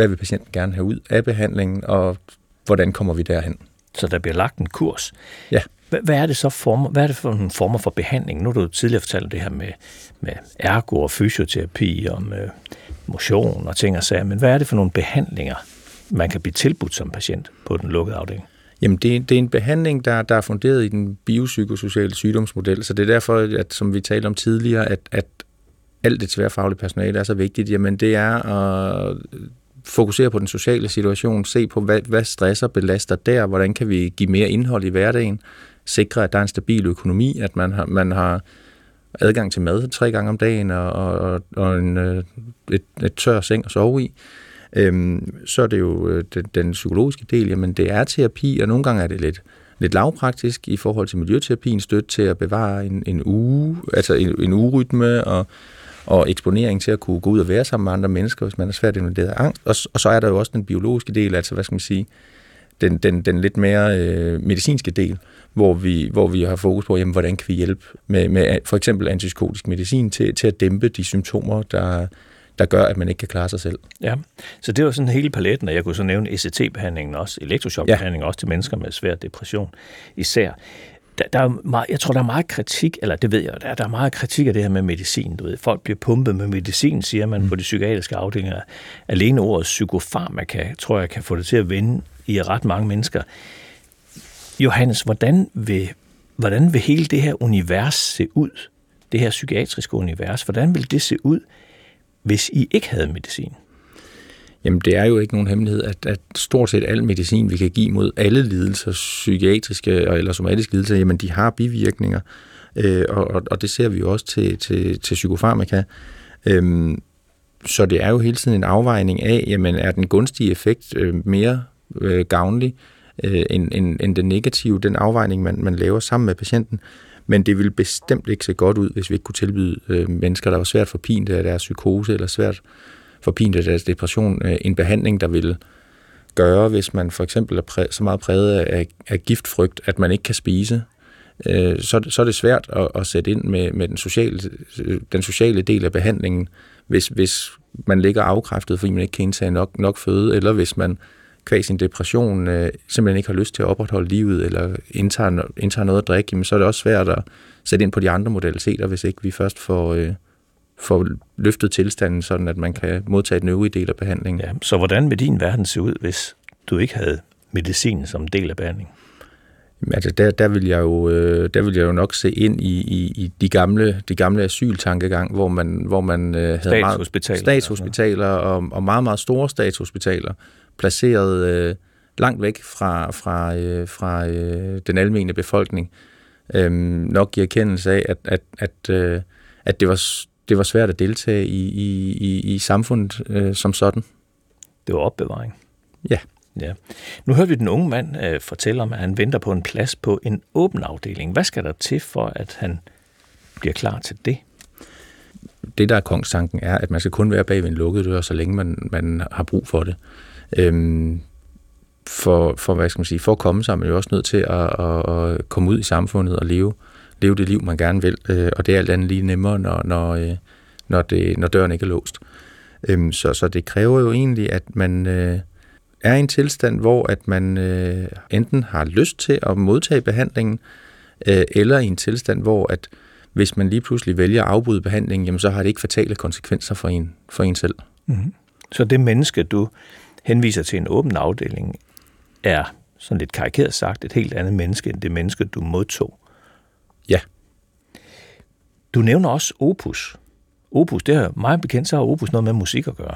Speaker 6: hvad vil patienten gerne have ud af behandlingen, og hvordan kommer vi derhen.
Speaker 3: Så der bliver lagt en kurs.
Speaker 6: Ja.
Speaker 3: Hvad, er det så former, hvad er det for nogle former for behandling? Nu har du tidligere fortalt det her med, med ergo og fysioterapi og med motion og ting og sager, men hvad er det for nogle behandlinger, man kan blive tilbudt som patient på den lukkede afdeling?
Speaker 6: Jamen, det, er- det er en behandling, der, der er funderet i den biopsykosociale sygdomsmodel, så det er derfor, at, som vi talte om tidligere, at, at alt det tværfaglige personale er så vigtigt. Jamen, det er at fokusere på den sociale situation, se på, hvad, hvad stresser belaster der, hvordan kan vi give mere indhold i hverdagen, sikre, at der er en stabil økonomi, at man har, man har adgang til mad tre gange om dagen og, og, og en, øh, et, et tør seng at sove i. Øhm, så er det jo øh, den, den psykologiske del, jamen det er terapi, og nogle gange er det lidt, lidt lavpraktisk i forhold til miljøterapien, støtte til at bevare en, en uge, altså en, en urytme og, og eksponering til at kunne gå ud og være sammen med andre mennesker, hvis man er svært invaderet af angst. Og, og så er der jo også den biologiske del, altså hvad skal man sige, den, den, den lidt mere øh, medicinske del, hvor vi, hvor vi har fokus på, jamen, hvordan kan vi hjælpe med, med for eksempel antipsykotisk medicin til, til at dæmpe de symptomer, der, der gør, at man ikke kan klare sig selv.
Speaker 3: Ja, så det var sådan hele paletten, og jeg kunne så nævne ECT-behandlingen også, elektrochokbehandling ja. også til mennesker med svær depression især. Der, der er meget, jeg tror, der er meget kritik, eller det ved jeg, der, der er meget kritik af det her med medicin. Du ved, folk bliver pumpet med medicin, siger man mm. på de psykiatriske afdelinger. Alene ordet psykofarmaka, tror jeg, kan få det til at vende i ret mange mennesker. Johannes, hvordan vil, hvordan vil hele det her univers se ud? Det her psykiatriske univers, hvordan vil det se ud, hvis I ikke havde medicin?
Speaker 6: Jamen, det er jo ikke nogen hemmelighed, at, at stort set al medicin, vi kan give mod alle lidelser, psykiatriske eller somatiske lidelser, jamen, de har bivirkninger. Øh, og, og det ser vi jo også til, til, til psykofarmaka. Øhm, så det er jo hele tiden en afvejning af, jamen, er den gunstige effekt øh, mere øh, gavnlig øh, end, end, end den negative, den afvejning, man, man laver sammen med patienten. Men det ville bestemt ikke se godt ud, hvis vi ikke kunne tilbyde øh, mennesker, der var svært forpinte af deres psykose eller svært forpinte af deres depression, øh, en behandling, der ville gøre, hvis man for eksempel er præ- så meget præget af, af giftfrygt, at man ikke kan spise, øh, så, så er det svært at, at sætte ind med, med den, sociale, øh, den sociale del af behandlingen, hvis, hvis man ligger afkræftet, fordi man ikke kan indtage nok, nok føde, eller hvis man kvæg sin depression øh, simpelthen ikke har lyst til at opretholde livet, eller indtager, indtager noget at drikke, jamen, så er det også svært at sætte ind på de andre modaliteter, hvis ikke vi først får, øh, får løftet tilstanden, sådan at man kan modtage den øvrige del af behandlingen.
Speaker 3: Ja, så hvordan vil din verden se ud, hvis du ikke havde medicin som del af behandlingen?
Speaker 6: Altså der, der, vil jeg jo, øh, der vil jeg jo nok se ind i, i, i de gamle, de gamle asyltankegang, hvor man, hvor man øh, havde
Speaker 3: statshospitaler,
Speaker 6: meget, statshospitaler og, og meget, meget store statshospitaler, placeret øh, langt væk fra, fra, øh, fra øh, den almene befolkning, øh, nok giver erkendelse af, at, at, at, øh, at det, var, det var svært at deltage i, i, i, i samfundet øh, som sådan.
Speaker 3: Det var opbevaring.
Speaker 6: Ja.
Speaker 3: Ja. Nu hørte vi den unge mand øh, fortælle om, at han venter på en plads på en åben afdeling. Hvad skal der til for, at han bliver klar til det?
Speaker 6: Det, der er kongstanken, er, at man skal kun være bag ved en lukket dør, så længe man, man har brug for det. Øhm, for, for, hvad skal man sige, for at komme sig, er man jo også nødt til at, at, at komme ud i samfundet og leve, leve det liv, man gerne vil. Øh, og det er alt andet lige nemmere, når, når, øh, når, det, når døren ikke er låst. Øhm, så, så det kræver jo egentlig, at man... Øh, er i en tilstand, hvor at man øh, enten har lyst til at modtage behandlingen, øh, eller i en tilstand, hvor at hvis man lige pludselig vælger at afbryde behandlingen, jamen så har det ikke fatale konsekvenser for en, for en selv.
Speaker 3: Mm-hmm. Så det menneske, du henviser til en åben afdeling, er sådan lidt karikeret sagt et helt andet menneske, end det menneske, du modtog.
Speaker 6: Ja.
Speaker 3: Du nævner også opus. Opus, det er meget bekendt, så har opus noget med musik at gøre.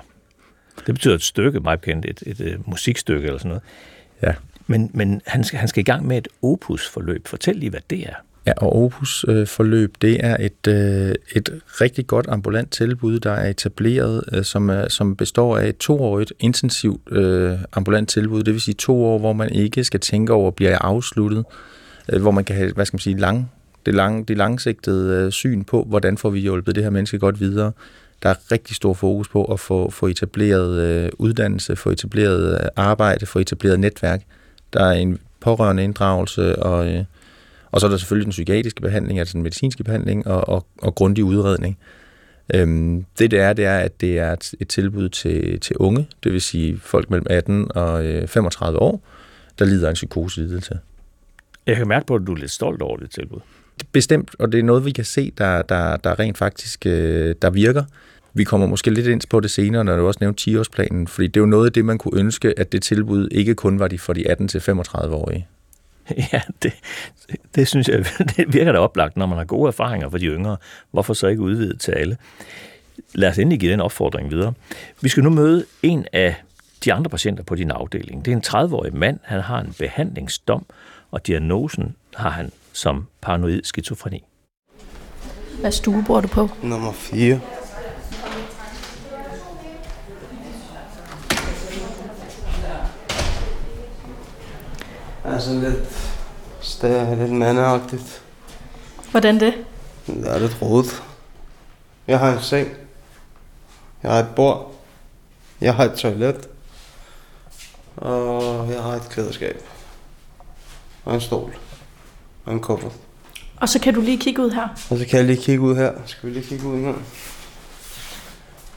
Speaker 3: Det betyder et stykke, meget bekendt, et, et, et musikstykke eller sådan noget.
Speaker 6: Ja.
Speaker 3: Men, men han, skal, han skal i gang med et opus-forløb. Fortæl lige, hvad det er.
Speaker 6: Ja, og Opus-forløb, det er et, øh, et rigtig godt ambulant tilbud, der er etableret, øh, som, er, som består af et toårigt intensivt øh, ambulant tilbud, det vil sige to år, hvor man ikke skal tænke over, bliver afsluttet, øh, hvor man kan have, hvad skal man sige, lang, det, lang, det langsigtede øh, syn på, hvordan får vi hjulpet det her menneske godt videre. Der er rigtig stor fokus på at få, få etableret øh, uddannelse, få etableret øh, arbejde, få etableret netværk. Der er en pårørende inddragelse, og, øh, og så er der selvfølgelig den psykiatriske behandling, altså den medicinske behandling og, og, og grundig udredning. Øhm, det det er, det er, at det er et, et tilbud til, til unge, det vil sige folk mellem 18 og øh, 35 år, der lider af en psykoselidelse.
Speaker 3: Jeg kan mærke på, at du er lidt stolt over det tilbud.
Speaker 6: Bestemt, og det er noget, vi kan se, der, der, der rent faktisk øh, der virker. Vi kommer måske lidt ind på det senere, når du også nævnte 10-årsplanen, fordi det er jo noget af det, man kunne ønske, at det tilbud ikke kun var de for de 18-35-årige.
Speaker 3: Ja, det, det synes jeg, det virker da oplagt, når man har gode erfaringer for de yngre. Hvorfor så ikke udvide til alle? Lad os endelig give den opfordring videre. Vi skal nu møde en af de andre patienter på din afdeling. Det er en 30-årig mand. Han har en behandlingsdom, og diagnosen har han som paranoid skizofreni.
Speaker 10: Hvad stue bor du på?
Speaker 5: Nummer 4. Altså lidt, stadig lidt mandeagtigt.
Speaker 10: Hvordan det?
Speaker 5: Det er lidt rodet. Jeg har en seng. Jeg har et bord. Jeg har et toilet. Og jeg har et klædeskab. Og en stol. Og en kuffert.
Speaker 10: Og så kan du lige kigge ud her.
Speaker 5: Og så kan jeg lige kigge ud her. Skal vi lige kigge ud her?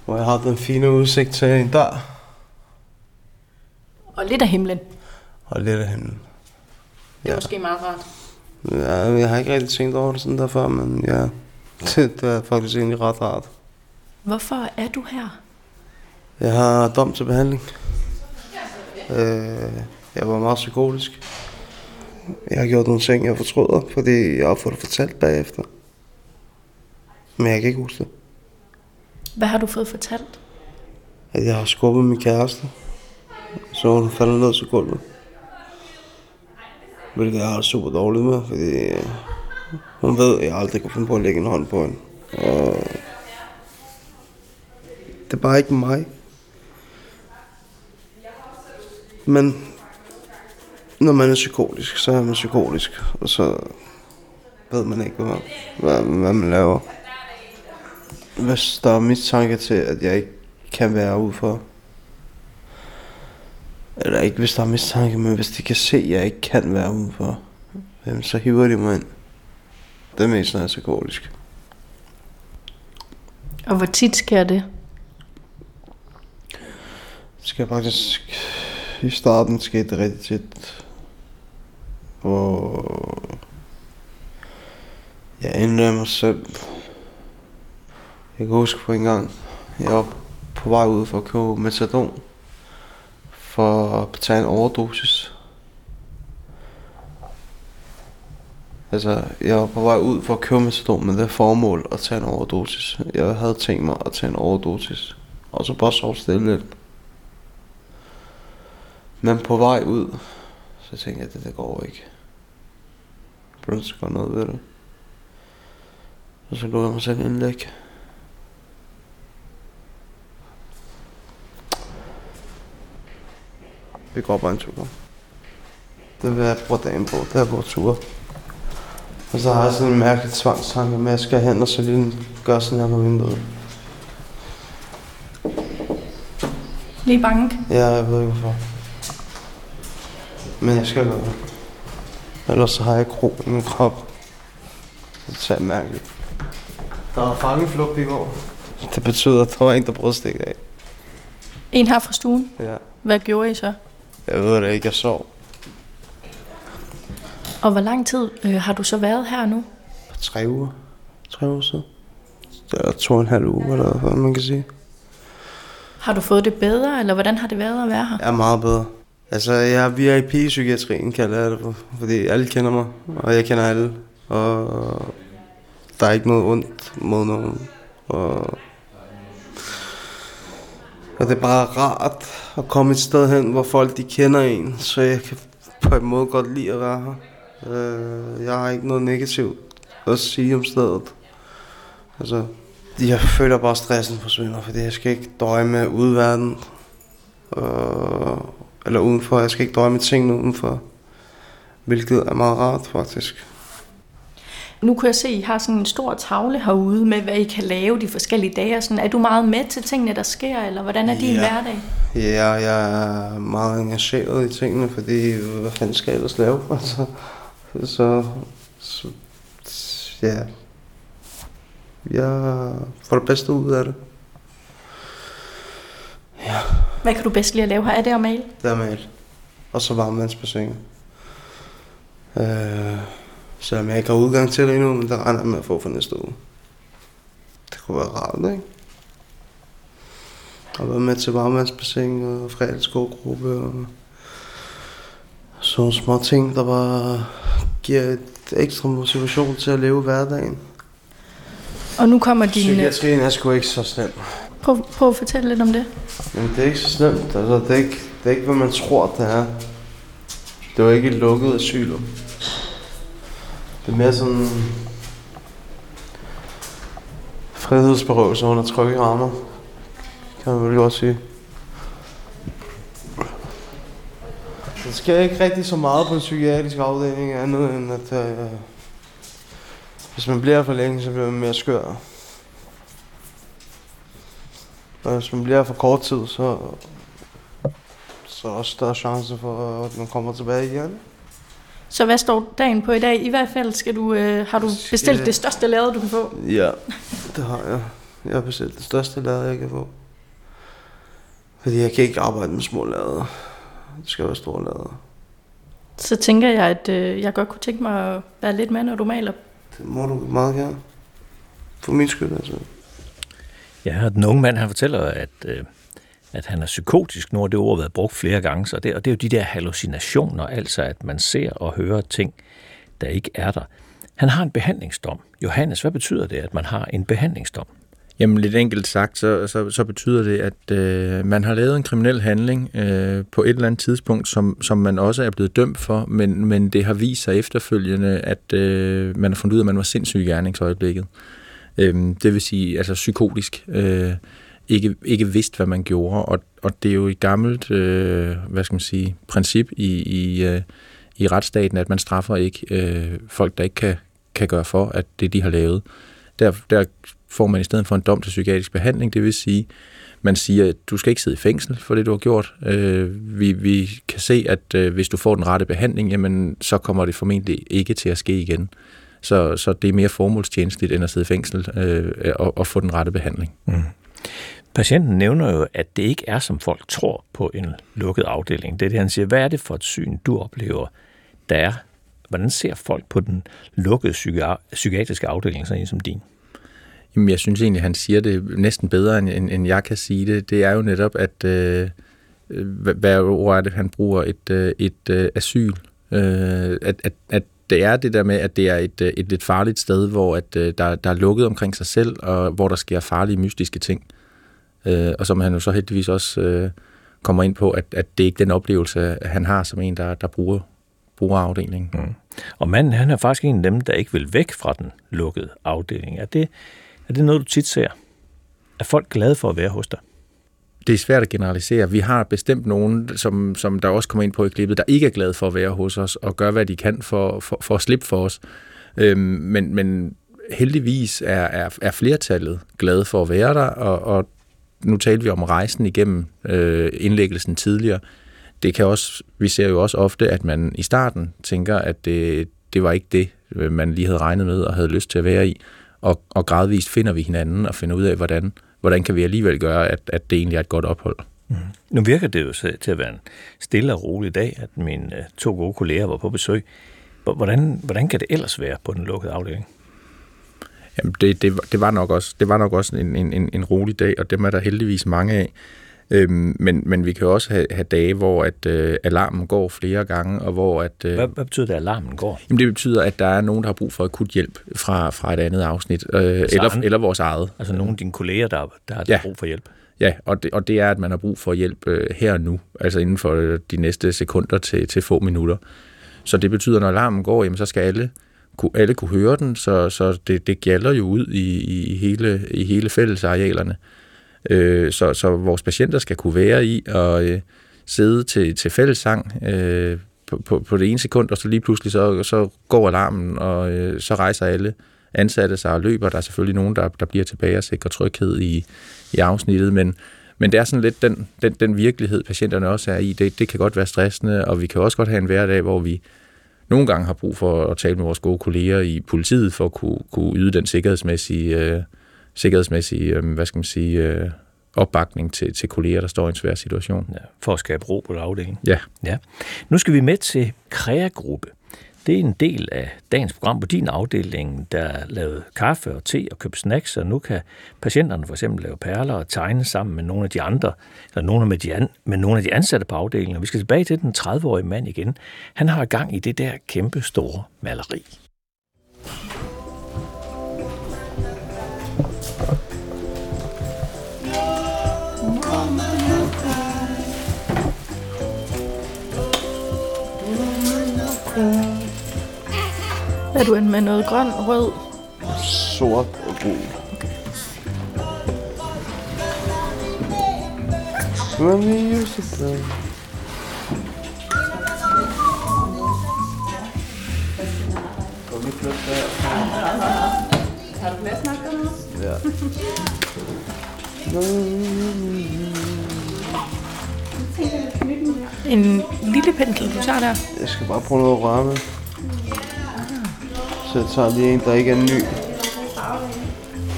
Speaker 5: Hvor jeg har den fine udsigt til en dør.
Speaker 10: Og lidt af himlen.
Speaker 5: Og lidt af himlen.
Speaker 10: Det er ja. måske meget rart.
Speaker 5: Ja, jeg har ikke rigtig tænkt over det sådan der før, men ja, det, det er faktisk egentlig ret rart.
Speaker 10: Hvorfor er du her?
Speaker 5: Jeg har dom til behandling. Øh, jeg var meget psykotisk. Jeg har gjort nogle ting, jeg fortryder, fordi jeg har fået det fortalt bagefter. Men jeg kan ikke huske det.
Speaker 10: Hvad har du fået fortalt?
Speaker 5: at jeg har skubbet min kæreste, så hun falder ned til gulvet. Hvilket jeg har super dårligt med, fordi øh, hun ved, at jeg aldrig kan finde på at lægge en hånd på hende. Og det er bare ikke mig. Men når man er psykotisk, så er man psykotisk, og så ved man ikke, hvad, hvad, hvad man laver. Hvis der er mistanke til, at jeg ikke kan være ude for, eller ikke hvis der er mistanke, men hvis de kan se, at jeg ikke kan være ude for, så hiver de mig ind. Det er mest, når jeg er psykotisk.
Speaker 10: Og hvor tit sker det?
Speaker 5: Det skal faktisk... I starten skete det rigtig tit. Hvor... Jeg ændrede mig selv. Jeg kan huske på en gang, jeg var på vej ud for at købe metadon. For at betale en overdosis. Altså, jeg var på vej ud for at købe metadon med det formål at tage en overdosis. Jeg havde tænkt mig at tage en overdosis. Og så bare sove stille lidt. Men på vej ud, så tænkte jeg, at det der går ikke. Jeg burde gøre noget ved det. Og så lå jeg mig selv indlæg. Vi går bare en tur. Det vil jeg bruge dagen på, det er på tur. Og så har jeg sådan en mærkelig tvangstanke med, at jeg skal hen og så lige gøre sådan her på vinduet.
Speaker 10: Lige bank.
Speaker 5: Ja, jeg ved ikke hvorfor. Men jeg skal gøre det. Ellers så har jeg ikke ro i min krop. Det er mærkeligt. Der var fangeflugt i går. Det betyder, at der var en, der brød stik af.
Speaker 10: En her fra stuen.
Speaker 5: Ja.
Speaker 10: Hvad gjorde I så?
Speaker 5: Jeg ved det ikke, jeg sov.
Speaker 10: Og hvor lang tid øh, har du så været her nu?
Speaker 5: Tre uger. Tre uger siden. Det er to og en halv uge, eller hvad man kan sige.
Speaker 10: Har du fået det bedre, eller hvordan har det været at være her?
Speaker 5: Jeg er meget bedre. Altså, jeg er VIP i psykiatrien, kalder jeg det for. Fordi alle kender mig, og jeg kender alle. Og der er ikke noget ondt mod nogen. Og, og det er bare rart at komme et sted hen, hvor folk de kender en, så jeg kan på en måde godt lide at være her. Øh, jeg har ikke noget negativt at sige om stedet. Altså, jeg føler bare, at stressen forsvinder, fordi jeg skal ikke døje med udverden. Øh, eller udenfor. Jeg skal ikke med tingene udenfor. Hvilket er meget rart, faktisk.
Speaker 10: Nu kan jeg se, at I har sådan en stor tavle herude med, hvad I kan lave de forskellige dage. og Sådan, er du meget med til tingene, der sker, eller hvordan er din
Speaker 5: Ja.
Speaker 10: hverdag?
Speaker 5: Ja, jeg er meget engageret i tingene, fordi hvad fanden skal jeg ellers lave? Altså, så, så, ja. Jeg får det bedste ud af det.
Speaker 10: Hvad kan du bedst lide at lave her? Er det at male?
Speaker 5: Det er malt. Og så varmvandsbassin. Øh, selvom jeg ikke har udgang til det endnu, men det regner jeg med at få for næste uge. Det kunne være rart, ikke? Og være med til varmvandsbassin og fredagsgårdgruppe og sådan små ting, der bare giver et ekstra motivation til at leve hverdagen.
Speaker 10: Og nu kommer din...
Speaker 5: Psykiatrien er sgu ikke så slem.
Speaker 10: Prøv, prøv at fortælle lidt om det.
Speaker 5: Men det er ikke så slemt. Altså, det, er ikke, det er ikke, hvad man tror, det er. Det var ikke et lukket asylum. Det er mere sådan... Frihedsberøvelse under trygge rammer. Kan man vel godt sige. Der sker ikke rigtig så meget på en psykiatrisk afdeling, andet end at... Øh, hvis man bliver for længe, så bliver man mere skør. Og hvis man bliver for kort tid, så, så er der også større chance for, at man kommer tilbage igen.
Speaker 10: Så hvad står dagen på i dag? I hvert fald skal du, øh, har du bestilt
Speaker 5: Skal-
Speaker 10: det største lade, du kan få.
Speaker 5: Ja, det har jeg. Jeg har bestilt det største lade, jeg kan få. Fordi jeg kan ikke arbejde med små lader. Det skal være store lader.
Speaker 10: Så tænker jeg, at øh, jeg godt kunne tænke mig at være lidt med, når du maler.
Speaker 5: Det må du meget gerne. For min skyld, altså.
Speaker 3: Ja, og den unge mand, han fortæller, at, øh, at han er psykotisk. Nu har det ord været brugt flere gange, så det, og det er jo de der hallucinationer, altså at man ser og hører ting, der ikke er der. Han har en behandlingsdom. Johannes, hvad betyder det, at man har en behandlingsdom?
Speaker 6: Jamen lidt enkelt sagt, så, så, så betyder det, at øh, man har lavet en kriminel handling øh, på et eller andet tidspunkt, som, som man også er blevet dømt for, men, men det har vist sig efterfølgende, at øh, man har fundet ud af, at man var sindssyg i gerningsøjeblikket. Øh, Øhm, det vil sige, altså psykotisk. Øh, ikke, ikke vidste, hvad man gjorde, og, og det er jo et gammelt, øh, hvad skal man sige, princip i, i, øh, i retsstaten, at man straffer ikke øh, folk, der ikke kan, kan gøre for, at det de har lavet. Der, der får man i stedet for en dom til psykiatrisk behandling, det vil sige, man siger, at du skal ikke sidde i fængsel for det, du har gjort. Øh, vi, vi kan se, at øh, hvis du får den rette behandling, jamen, så kommer det formentlig ikke til at ske igen. Så, så det er mere formålstjenestligt, end at sidde i fængsel øh, og, og få den rette behandling. Mm.
Speaker 3: Patienten nævner jo, at det ikke er, som folk tror på en lukket afdeling. Det er det, han siger. Hvad er det for et syn, du oplever, der er? Hvordan ser folk på den lukkede psykiatriske afdeling, sådan en som din?
Speaker 6: Jamen, jeg synes egentlig, han siger det næsten bedre, end, end jeg kan sige det. Det er jo netop, at øh, hvad ord er det, han bruger, et, øh, et øh, asyl. Øh, at, at, at det er det der med, at det er et, øh, et lidt farligt sted, hvor at, øh, der, der er lukket omkring sig selv, og hvor der sker farlige, mystiske ting. Øh, og som han jo så heldigvis også øh, kommer ind på, at, at det ikke er den oplevelse, han har som en, der, der bruger, bruger afdelingen. Mm.
Speaker 3: Og manden, han er faktisk en af dem, der ikke vil væk fra den lukkede afdeling. Er det, er det noget, du tit ser? Er folk glade for at være hos dig?
Speaker 6: Det er svært at generalisere. Vi har bestemt nogen, som, som der også kommer ind på i klippet, der ikke er glade for at være hos os og gør, hvad de kan for, for, for at slippe for os. Øhm, men, men heldigvis er, er, er flertallet glade for at være der, og, og nu talte vi om rejsen igennem øh, indlæggelsen tidligere. Det kan også, vi ser jo også ofte, at man i starten tænker, at det, det var ikke det, øh, man lige havde regnet med og havde lyst til at være i og, og gradvist finder vi hinanden og finder ud af, hvordan, hvordan kan vi alligevel gøre, at, at det egentlig er et godt ophold. Mm.
Speaker 3: Nu virker det jo til at være en stille og rolig dag, at mine øh, to gode kolleger var på besøg. Hvordan, hvordan kan det ellers være på den lukkede afdeling?
Speaker 6: Jamen det, det, det, var nok også, det var nok også en, en, en rolig dag, og dem er der heldigvis mange af. Øhm, men, men vi kan også have, have dage, hvor at øh, alarmen går flere gange, og hvor at...
Speaker 3: Øh, hvad, hvad betyder det, at alarmen går?
Speaker 6: Jamen, det betyder, at der er nogen, der har brug for akut hjælp fra, fra et andet afsnit, øh, eller, eller vores eget.
Speaker 3: Altså nogle af dine kolleger, der, der har ja. brug for hjælp?
Speaker 6: Ja, og det, og det er, at man har brug for hjælp øh, her og nu, altså inden for øh, de næste sekunder til, til få minutter. Så det betyder, at når alarmen går, jamen, så skal alle kunne, alle kunne høre den, så, så det, det gælder jo ud i, i, hele, i hele fællesarealerne øh, så, så vores patienter skal kunne være i og øh, sidde til, til fællessang øh, på, på, på det ene sekund, og så lige pludselig så, så går alarmen, og øh, så rejser alle ansatte sig og løber. Der er selvfølgelig nogen, der, der bliver tilbage og sikrer tryghed i, i afsnittet, men, men det er sådan lidt den, den, den virkelighed, patienterne også er i. Det, det kan godt være stressende, og vi kan også godt have en hverdag, hvor vi nogle gange har brug for at tale med vores gode kolleger i politiet, for at kunne, kunne yde den sikkerhedsmæssige øh, sikkerhedsmæssig, øh, hvad skal man sige, øh, opbakning til, til kolleger, der står i en svær situation. Ja,
Speaker 3: for at skabe ro på afdelingen.
Speaker 6: Ja.
Speaker 3: ja. Nu skal vi med til Krea-gruppe. Det er en del af dagens program på din afdeling, der er lavet kaffe og te og købt snacks, og nu kan patienterne for eksempel lave perler og tegne sammen med nogle af de andre, eller nogle med, de an, med nogle af de ansatte på afdelingen. Og vi skal tilbage til den 30-årige mand igen. Han har gang i det der kæmpe store maleri. Er du en med noget grøn, rød?
Speaker 5: Sort og gul. Let me use it then.
Speaker 4: Har du flere snakker
Speaker 5: Ja.
Speaker 10: En lille pensel, du tager der.
Speaker 5: Jeg skal bare prøve noget at røre med. Så jeg tager lige en, der ikke er ny.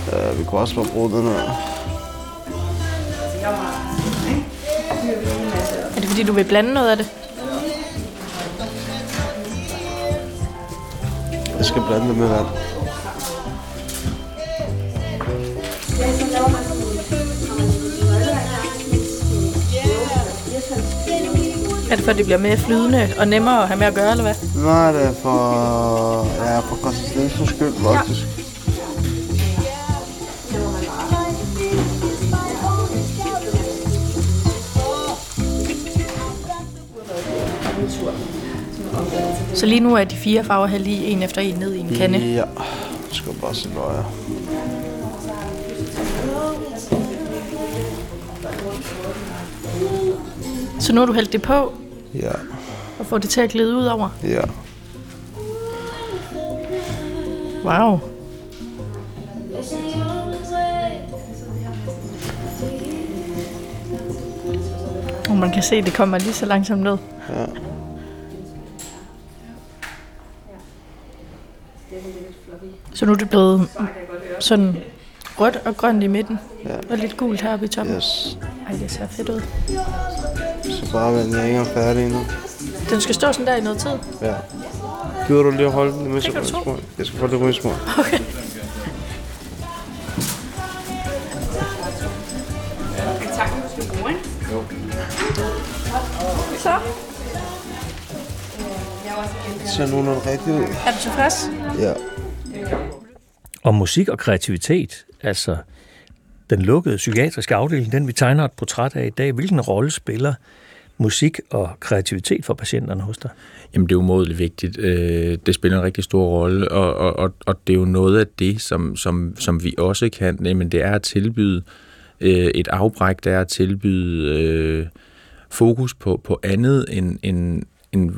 Speaker 5: Uh, vi kunne også bare bruge den her.
Speaker 10: Er det fordi, du vil blande noget af det?
Speaker 5: Jeg skal blande det med vand.
Speaker 10: Er det for, at det bliver mere flydende og nemmere at have med at gøre, eller hvad?
Speaker 5: Nej, det er for, ja, for konsistensens skyld, faktisk. Ja.
Speaker 10: Så lige nu er de fire farver her lige en efter en ned i en kande.
Speaker 5: Ja, jeg skal bare se nøje.
Speaker 10: Så nu har du hældt det på
Speaker 5: Ja,
Speaker 10: og får det til at glide ud over.
Speaker 5: ja.
Speaker 10: Wow. Og man kan se, at det kommer lige så langsomt ned.
Speaker 5: Ja.
Speaker 10: Så nu er det blevet sådan rødt og grønt i midten.
Speaker 5: Ja.
Speaker 10: Og lidt gult heroppe i toppen.
Speaker 5: Yes.
Speaker 10: Ej, det ser fedt ud.
Speaker 5: Vent, jeg er ikke engang færdig endnu.
Speaker 10: Den skal stå sådan der i noget tid.
Speaker 5: Ja. Gider du lige at holde den, imens
Speaker 10: Det
Speaker 5: jeg
Speaker 10: du
Speaker 5: ryger små? Jeg skal få det ryge små.
Speaker 10: Okay. Så,
Speaker 5: Det ser nogenlunde rigtigt ud.
Speaker 10: er du tilfreds?
Speaker 5: Ja.
Speaker 3: Og musik og kreativitet, altså den lukkede psykiatriske afdeling, den vi tegner et portræt af i dag, hvilken rolle spiller musik og kreativitet for patienterne hos dig?
Speaker 6: Jamen, det er umådeligt vigtigt. Øh, Det spiller en rigtig stor rolle, og, og, og, og det er jo noget af det, som, som, som vi også kan. Jamen, det er at tilbyde øh, et afbræk, det er at tilbyde øh, fokus på, på andet end, end, end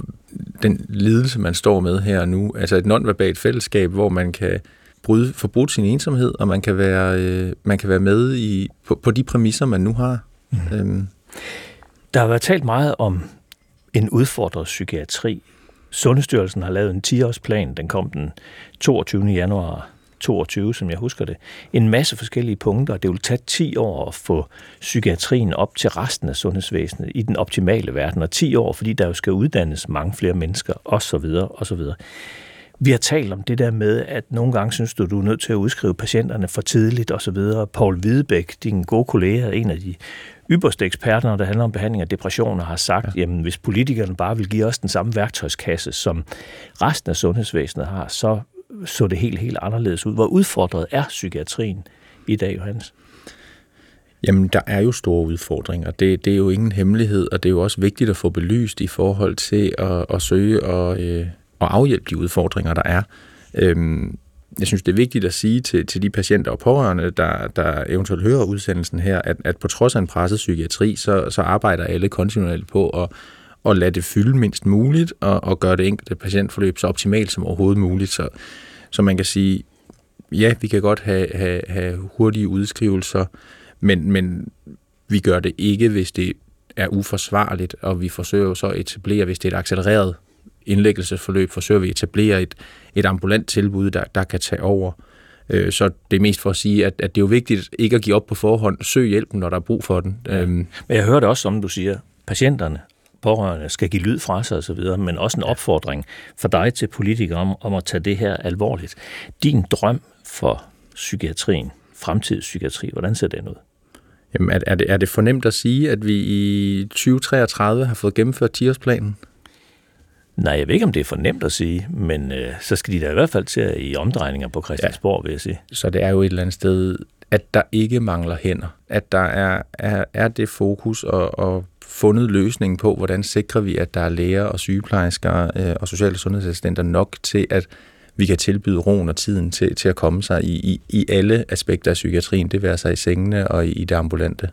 Speaker 6: den lidelse, man står med her og nu. Altså et nonverbalt fællesskab, hvor man kan bryde, få brudt sin ensomhed, og man kan være, øh, man kan være med i, på, på de præmisser, man nu har. Mm. Øhm,
Speaker 3: der har været talt meget om en udfordret psykiatri. Sundhedsstyrelsen har lavet en 10-årsplan. Den kom den 22. januar 22, som jeg husker det. En masse forskellige punkter. Det vil tage 10 år at få psykiatrien op til resten af sundhedsvæsenet i den optimale verden. Og 10 år, fordi der jo skal uddannes mange flere mennesker, osv. osv. Vi har talt om det der med, at nogle gange synes du, du er nødt til at udskrive patienterne for tidligt osv. Paul Hvidebæk, din gode kollega, en af de ypperste eksperter, når det handler om behandling af depressioner, har sagt, ja. jamen hvis politikerne bare vil give os den samme værktøjskasse, som resten af sundhedsvæsenet har, så så det helt, helt anderledes ud. Hvor udfordret er psykiatrien i dag, Johannes?
Speaker 6: Jamen, der er jo store udfordringer. Det, det er jo ingen hemmelighed, og det er jo også vigtigt at få belyst i forhold til at, at søge og, øh, at afhjælpe de udfordringer, der er. Øhm, jeg synes, det er vigtigt at sige til, til de patienter og pårørende, der, der eventuelt hører udsendelsen her, at, at på trods af en presset psykiatri, så, så arbejder alle kontinuerligt på at, at lade det fylde mindst muligt, og, og gøre det enkelte patientforløb så optimalt som overhovedet muligt. Så, så man kan sige, ja, vi kan godt have, have, have hurtige udskrivelser, men, men vi gør det ikke, hvis det er uforsvarligt, og vi forsøger så at etablere, hvis det er et accelereret indlæggelsesforløb, forsøger vi at etablere et, et ambulant tilbud, der, der kan tage over. Øh, Så det er mest for at sige, at, at det er jo vigtigt ikke at give op på forhånd. Søg hjælpen, når der er brug for den. Ja.
Speaker 3: Men jeg hører det også, som du siger, patienterne, pårørende skal give lyd fra sig osv., men også en opfordring for dig til politikere om, om at tage det her alvorligt. Din drøm for psykiatrien, fremtidspsykiatri, hvordan ser den ud?
Speaker 6: Jamen, er, er, det, er det fornemt at sige, at vi i 2033 har fået gennemført 10-årsplanen?
Speaker 3: Nej, jeg ved ikke, om det er for nemt at sige, men øh, så skal de da i hvert fald til at i omdrejninger på Christiansborg, ja. vil jeg sige.
Speaker 6: Så det er jo et eller andet sted, at der ikke mangler hænder. At der er, er, er det fokus og, og fundet løsningen på, hvordan sikrer vi, at der er læger og sygeplejersker øh, og sociale sundhedsassistenter nok til, at vi kan tilbyde roen og tiden til, til at komme sig i, i, i alle aspekter af psykiatrien, det vil sig i sengene og i, i det ambulante.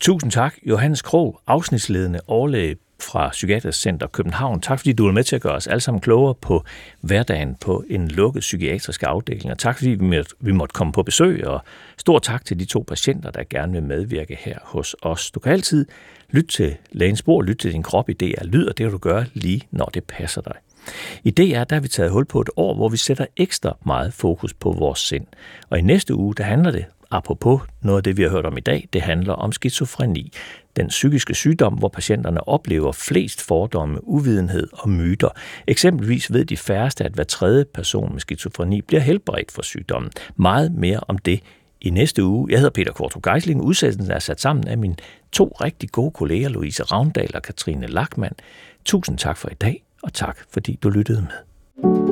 Speaker 3: Tusind tak, Johannes Krog, afsnitsledende overlæge fra Psykiatrisk Center København. Tak fordi du er med til at gøre os alle sammen klogere på hverdagen på en lukket psykiatrisk afdeling. Og tak fordi vi måtte, vi måtte komme på besøg. Og stor tak til de to patienter, der gerne vil medvirke her hos os. Du kan altid lytte til lægens bord, lytte til din krop i DR Lyd, og det kan du gøre lige når det passer dig. I DR der har vi taget hul på et år, hvor vi sætter ekstra meget fokus på vores sind. Og i næste uge, der handler det apropos noget af det, vi har hørt om i dag, det handler om skizofreni. Den psykiske sygdom, hvor patienterne oplever flest fordomme, uvidenhed og myter. Eksempelvis ved de færreste, at hver tredje person med skizofreni bliver helbredt for sygdommen. Meget mere om det i næste uge. Jeg hedder Peter Kortrup Geisling. Udsættelsen er sat sammen af mine to rigtig gode kolleger, Louise Ravndal og Katrine Lackmann. Tusind tak for i dag, og tak fordi du lyttede med.